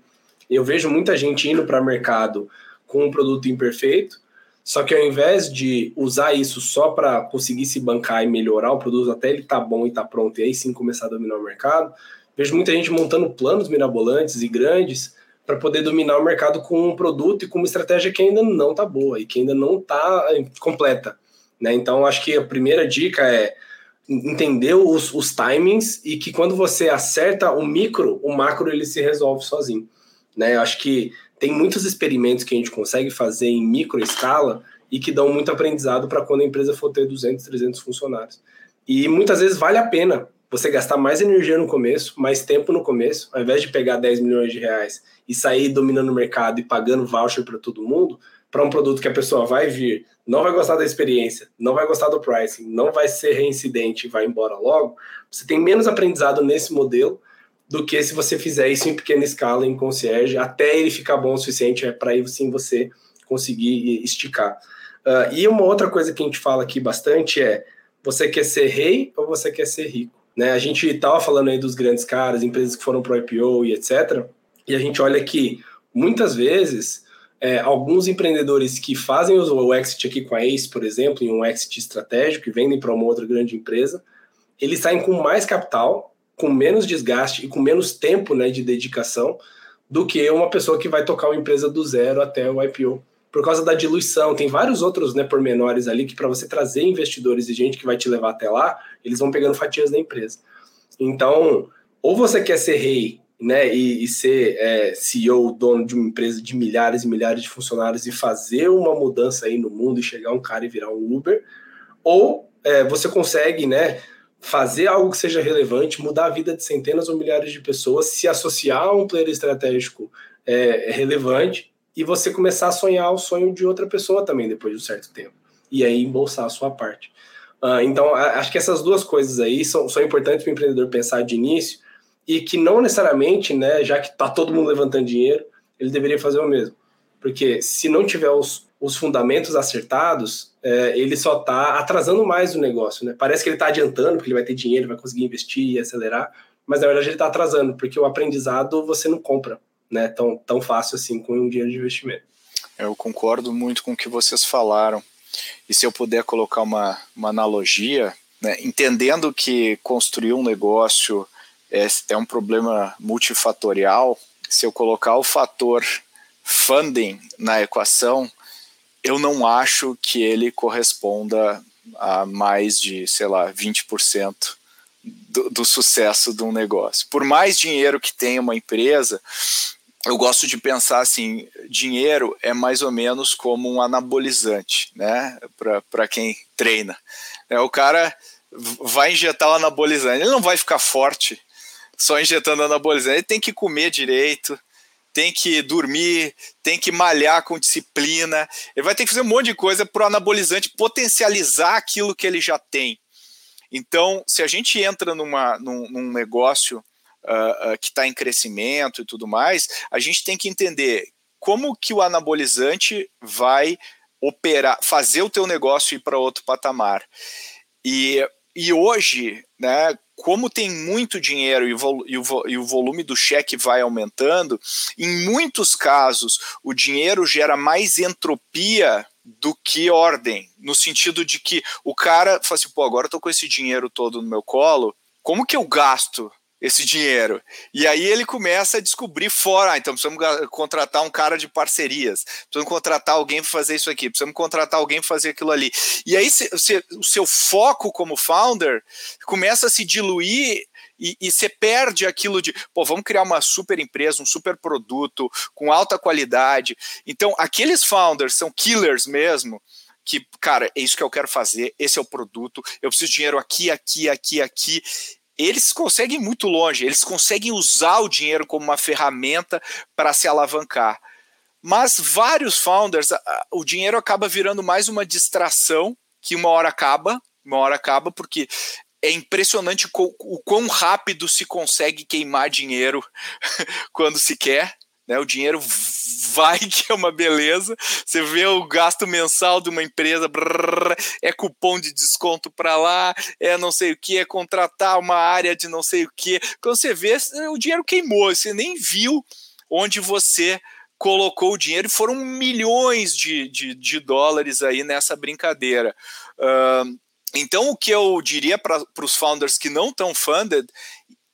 Eu vejo muita gente indo para o mercado com um produto imperfeito, só que ao invés de usar isso só para conseguir se bancar e melhorar o produto até ele tá bom e tá pronto e aí sim começar a dominar o mercado, vejo muita gente montando planos mirabolantes e grandes para poder dominar o mercado com um produto e com uma estratégia que ainda não tá boa e que ainda não tá eh, completa. Né? Então, acho que a primeira dica é entender os, os timings e que quando você acerta o micro, o macro ele se resolve sozinho. Né? Eu acho que tem muitos experimentos que a gente consegue fazer em micro escala e que dão muito aprendizado para quando a empresa for ter 200, 300 funcionários. E muitas vezes vale a pena você gastar mais energia no começo, mais tempo no começo, ao invés de pegar 10 milhões de reais e sair dominando o mercado e pagando voucher para todo mundo, para um produto que a pessoa vai vir, não vai gostar da experiência, não vai gostar do pricing, não vai ser reincidente e vai embora logo, você tem menos aprendizado nesse modelo do que se você fizer isso em pequena escala, em concierge, até ele ficar bom o suficiente é para aí sim você conseguir esticar. Uh, e uma outra coisa que a gente fala aqui bastante é: você quer ser rei ou você quer ser rico? Né? A gente estava falando aí dos grandes caras, empresas que foram para o IPO e etc. E a gente olha que muitas vezes é, alguns empreendedores que fazem o exit aqui com a Ace, por exemplo, em um exit estratégico e vendem para uma outra grande empresa, eles saem com mais capital com menos desgaste e com menos tempo né, de dedicação do que uma pessoa que vai tocar uma empresa do zero até o IPO. Por causa da diluição, tem vários outros né, pormenores ali que, para você trazer investidores e gente que vai te levar até lá, eles vão pegando fatias da empresa. Então, ou você quer ser rei né, e, e ser é, CEO, dono de uma empresa de milhares e milhares de funcionários e fazer uma mudança aí no mundo e chegar um cara e virar um Uber, ou é, você consegue, né, fazer algo que seja relevante, mudar a vida de centenas ou milhares de pessoas, se associar a um player estratégico é, relevante e você começar a sonhar o sonho de outra pessoa também depois de um certo tempo. E aí embolsar a sua parte. Uh, então, acho que essas duas coisas aí são, são importantes para o empreendedor pensar de início e que não necessariamente, né, já que está todo mundo levantando dinheiro, ele deveria fazer o mesmo. Porque se não tiver os, os fundamentos acertados, é, ele só está atrasando mais o negócio. Né? Parece que ele está adiantando, porque ele vai ter dinheiro, vai conseguir investir e acelerar, mas na verdade ele está atrasando, porque o aprendizado você não compra né, tão, tão fácil assim com um dinheiro de investimento. Eu concordo muito com o que vocês falaram. E se eu puder colocar uma, uma analogia, né, entendendo que construir um negócio é, é um problema multifatorial, se eu colocar o fator funding na equação, eu não acho que ele corresponda a mais de, sei lá, 20% do, do sucesso de um negócio. Por mais dinheiro que tenha uma empresa, eu gosto de pensar assim: dinheiro é mais ou menos como um anabolizante, né? Para quem treina. É, o cara vai injetar o anabolizante, ele não vai ficar forte só injetando anabolizante, ele tem que comer direito, tem que dormir, tem que malhar com disciplina, ele vai ter que fazer um monte de coisa para o anabolizante potencializar aquilo que ele já tem. Então, se a gente entra numa, num, num negócio uh, uh, que está em crescimento e tudo mais, a gente tem que entender como que o anabolizante vai operar, fazer o teu negócio ir para outro patamar. E, e hoje, né, como tem muito dinheiro e, o, e, o, e o volume do cheque vai aumentando, em muitos casos o dinheiro gera mais entropia do que ordem, no sentido de que o cara fala assim, pô, agora eu tô com esse dinheiro todo no meu colo, como que eu gasto esse dinheiro. E aí ele começa a descobrir fora, ah, então precisamos contratar um cara de parcerias, precisamos contratar alguém para fazer isso aqui, precisamos contratar alguém para fazer aquilo ali. E aí se, se, o seu foco como founder começa a se diluir e, e você perde aquilo de, pô, vamos criar uma super empresa, um super produto com alta qualidade. Então, aqueles founders são killers mesmo, que, cara, é isso que eu quero fazer, esse é o produto, eu preciso de dinheiro aqui, aqui, aqui, aqui, eles conseguem muito longe, eles conseguem usar o dinheiro como uma ferramenta para se alavancar. Mas vários founders, o dinheiro acaba virando mais uma distração que uma hora acaba, uma hora acaba, porque é impressionante o quão rápido se consegue queimar dinheiro *laughs* quando se quer. Né? O dinheiro vai *laughs* que é uma beleza. Você vê o gasto mensal de uma empresa, brrr, é cupom de desconto para lá, é não sei o que, é contratar uma área de não sei o que. Quando você vê, o dinheiro queimou, você nem viu onde você colocou o dinheiro e foram milhões de, de, de dólares aí nessa brincadeira. Uh, então, o que eu diria para os founders que não estão funded,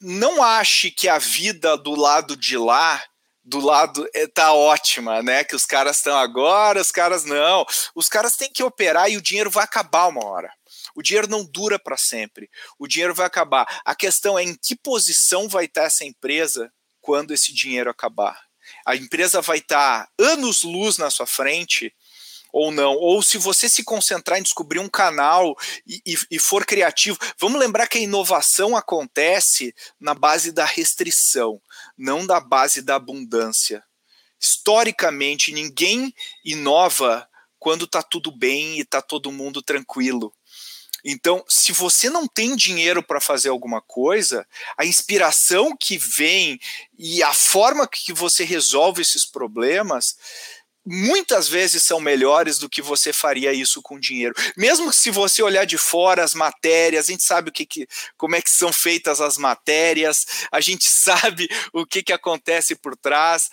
não ache que a vida do lado de lá do lado é, tá ótima, né? Que os caras estão agora, os caras não. Os caras têm que operar e o dinheiro vai acabar uma hora. O dinheiro não dura para sempre. O dinheiro vai acabar. A questão é em que posição vai estar essa empresa quando esse dinheiro acabar. A empresa vai estar anos luz na sua frente ou não, ou se você se concentrar em descobrir um canal e, e, e, for criativo. Vamos lembrar que a inovação acontece na base da restrição, não da base da abundância. Historicamente, ninguém inova quando está tudo bem e está todo mundo tranquilo. Então, se você não tem dinheiro para fazer alguma coisa, a inspiração que vem e a forma que você resolve esses problemas muitas vezes são melhores do que você faria isso com dinheiro. Mesmo se você olhar de fora as matérias, a gente sabe o que, que como é que são feitas as matérias, a gente *laughs* sabe o que, que acontece por trás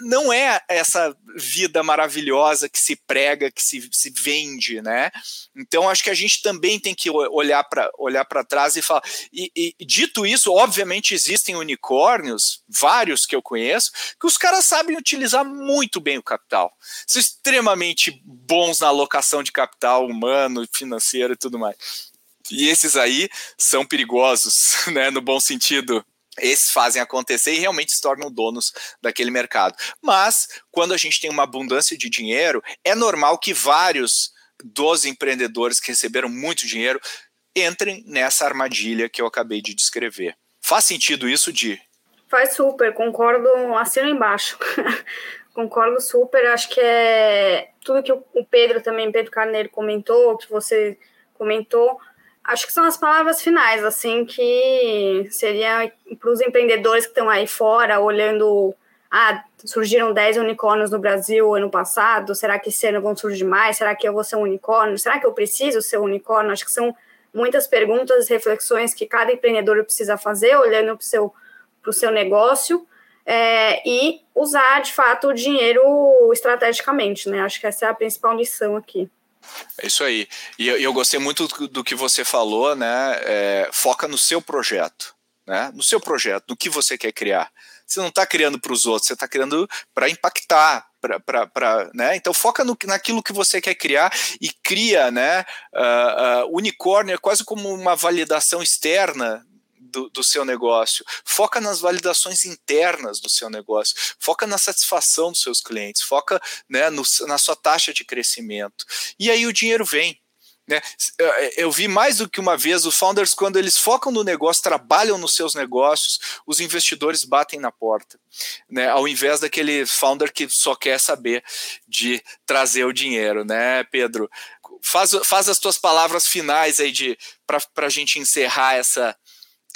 não é essa vida maravilhosa que se prega, que se, se vende, né? Então acho que a gente também tem que olhar para olhar para trás e falar. E, e, dito isso, obviamente existem unicórnios, vários que eu conheço, que os caras sabem utilizar muito bem o capital. São extremamente bons na alocação de capital humano, financeiro e tudo mais. E esses aí são perigosos, *laughs* né, no bom sentido esses fazem acontecer e realmente se tornam donos daquele mercado. Mas, quando a gente tem uma abundância de dinheiro, é normal que vários dos empreendedores que receberam muito dinheiro entrem nessa armadilha que eu acabei de descrever. Faz sentido isso, Di? Faz super, concordo, assino embaixo. *laughs* concordo super, acho que é tudo que o Pedro também, Pedro Carneiro comentou, que você comentou, acho que são as palavras finais, assim, que seria para os empreendedores que estão aí fora, olhando, ah, surgiram 10 unicórnios no Brasil ano passado, será que esse ano vão surgir mais? Será que eu vou ser um unicórnio? Será que eu preciso ser um unicórnio? Acho que são muitas perguntas, reflexões que cada empreendedor precisa fazer, olhando para o seu, seu negócio, é, e usar, de fato, o dinheiro estrategicamente, né? Acho que essa é a principal lição aqui. É isso aí. E eu, eu gostei muito do, que você falou, né? É, foca no seu projeto, né? No seu projeto, no que você quer criar. Você não está criando para os outros, você está criando para impactar, para, né? Então foca no, naquilo que você quer criar e cria, né? Uh, uh, unicórnio é quase como uma validação externa do, do, seu negócio, foca nas validações internas do seu negócio, foca na satisfação dos seus clientes, foca né, no, na sua taxa de crescimento. E aí o dinheiro vem. Né? Eu vi mais do que uma vez os founders, quando eles focam no negócio, trabalham nos seus negócios, os investidores batem na porta. Né? Ao invés daquele founder que só quer saber de trazer o dinheiro, né, Pedro? Faz, faz as tuas palavras finais aí de para a gente encerrar essa,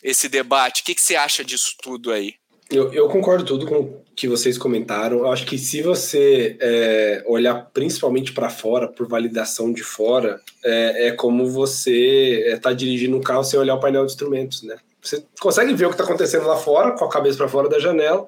esse debate. O que, que você acha disso tudo aí? Eu, eu, concordo tudo com o que vocês comentaram. Eu acho que se você é, olhar principalmente para fora, por validação de fora, é, é como você está é, dirigindo um carro sem olhar o painel de instrumentos, né? Você consegue ver o que está acontecendo lá fora, com a cabeça para fora da janela,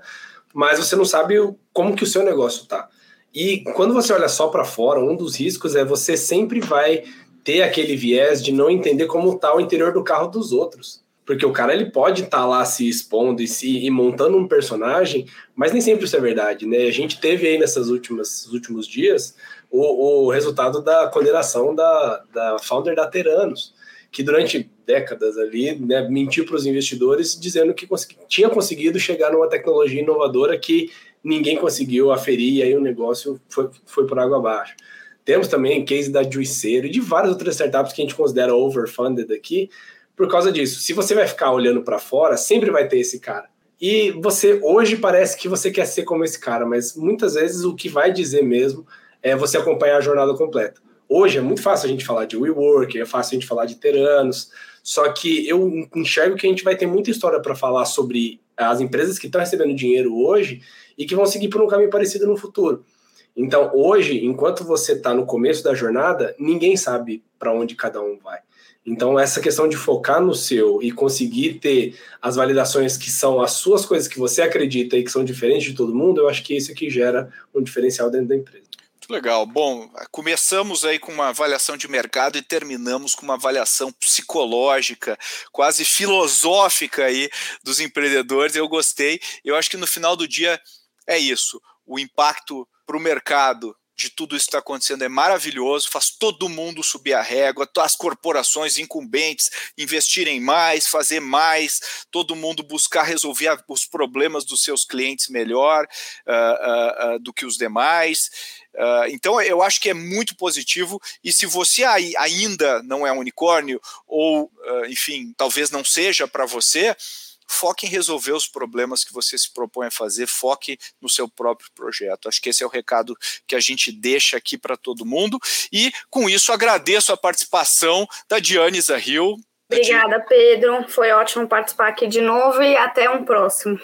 mas você não sabe como que o seu negócio está. E quando você olha só para fora, um dos riscos é você sempre vai ter aquele viés de não entender como está o interior do carro dos outros. Porque o cara ele pode estar tá lá se expondo e, se, e montando um personagem, mas nem sempre isso é verdade, né? A gente teve aí nessas últimas últimos dias o, o resultado da condenação da, da founder da Teranos, que durante décadas ali né, mentiu para os investidores dizendo que consegui, tinha conseguido chegar numa tecnologia inovadora que ninguém conseguiu aferir e aí o negócio foi, foi por água abaixo. Temos também case da Juiceiro e de várias outras startups que a gente considera overfunded aqui, por causa disso. Se você vai ficar olhando para fora, sempre vai ter esse cara. E você hoje parece que você quer ser como esse cara, mas muitas vezes o que vai dizer mesmo é você acompanhar a jornada completa. Hoje é muito fácil a gente falar de WeWork, é fácil a gente falar de Teranos, só que eu enxergo que a gente vai ter muita história para falar sobre as empresas que estão recebendo dinheiro hoje e que vão seguir por um caminho parecido no futuro. Então, hoje, enquanto você está no começo da jornada, ninguém sabe para onde cada um vai. Então, essa questão de focar no seu e conseguir ter as validações que são as suas coisas que você acredita e que são diferentes de todo mundo, eu acho que isso é que gera um diferencial dentro da empresa. Muito legal. Bom, começamos aí com uma avaliação de mercado e terminamos com uma avaliação psicológica, quase filosófica aí dos empreendedores. Eu gostei. Eu acho que no final do dia é isso. O impacto para o mercado de tudo isso que está acontecendo é maravilhoso, faz todo mundo subir a régua, as corporações incumbentes investirem mais, fazer mais, todo mundo buscar resolver os problemas dos seus clientes melhor uh, uh, uh, do que os demais. então, eu acho que é muito positivo. E se você ainda não é um unicórnio, ou, enfim, talvez não seja para você, foque em resolver os problemas que você se propõe a fazer, foque no seu próprio projeto. Acho que esse é o recado que a gente deixa aqui para todo mundo. E com isso agradeço a participação da Diane Zahil. Obrigada, Pedro. Foi ótimo participar aqui de novo e até um próximo.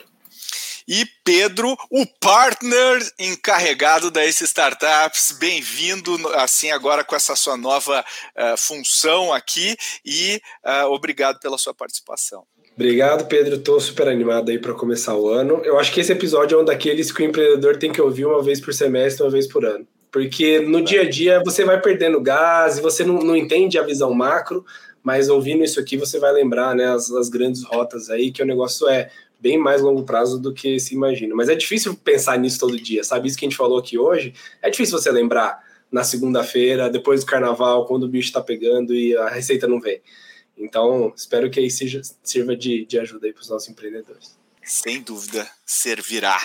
E Pedro, o partner encarregado da Ace Startups, bem-vindo assim agora com essa sua nova uh, função aqui e uh, obrigado pela sua participação. Obrigado, Pedro. Estou super animado aí para começar o ano. Eu acho que esse episódio é um daqueles que o empreendedor tem que ouvir uma vez por semestre, uma vez por ano. Porque no dia a dia você vai perdendo gás e você não, não entende a visão macro, mas ouvindo isso aqui você vai lembrar né, as, as grandes rotas aí, que o negócio é bem mais longo prazo do que se imagina. Mas é difícil pensar nisso todo dia, sabe? Isso que a gente falou aqui hoje, é difícil você lembrar na segunda-feira, depois do carnaval, quando o bicho está pegando e a receita não vem. Então, espero que aí seja, sirva de, de ajuda para os nossos empreendedores. Sem dúvida, servirá.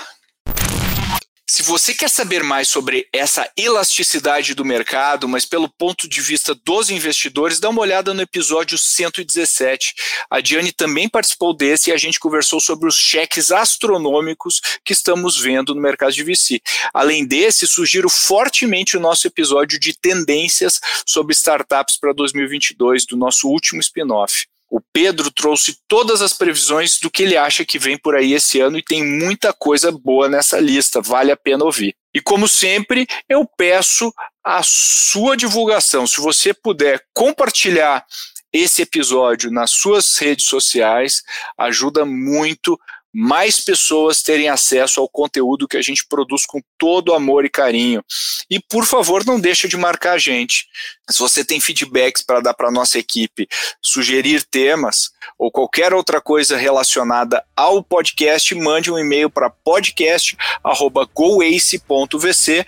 Se você quer saber mais sobre essa elasticidade do mercado, mas pelo ponto de vista dos investidores, dá uma olhada no episódio 117. A Diane também participou desse e a gente conversou sobre os cheques astronômicos que estamos vendo no mercado de VC. Além desse, sugiro fortemente o nosso episódio de tendências sobre startups para 2022, do nosso último spin-off. O Pedro trouxe todas as previsões do que ele acha que vem por aí esse ano e tem muita coisa boa nessa lista, vale a pena ouvir. E como sempre, eu peço a sua divulgação. Se você puder compartilhar esse episódio nas suas redes sociais, ajuda muito mais pessoas terem acesso ao conteúdo que a gente produz com todo amor e carinho. E por favor, não deixe de marcar a gente. Se você tem feedbacks para dar para a nossa equipe, sugerir temas ou qualquer outra coisa relacionada ao podcast, mande um e-mail para podcast@goace.vc.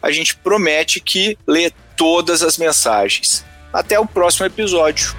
A gente promete que lê todas as mensagens. Até o próximo episódio.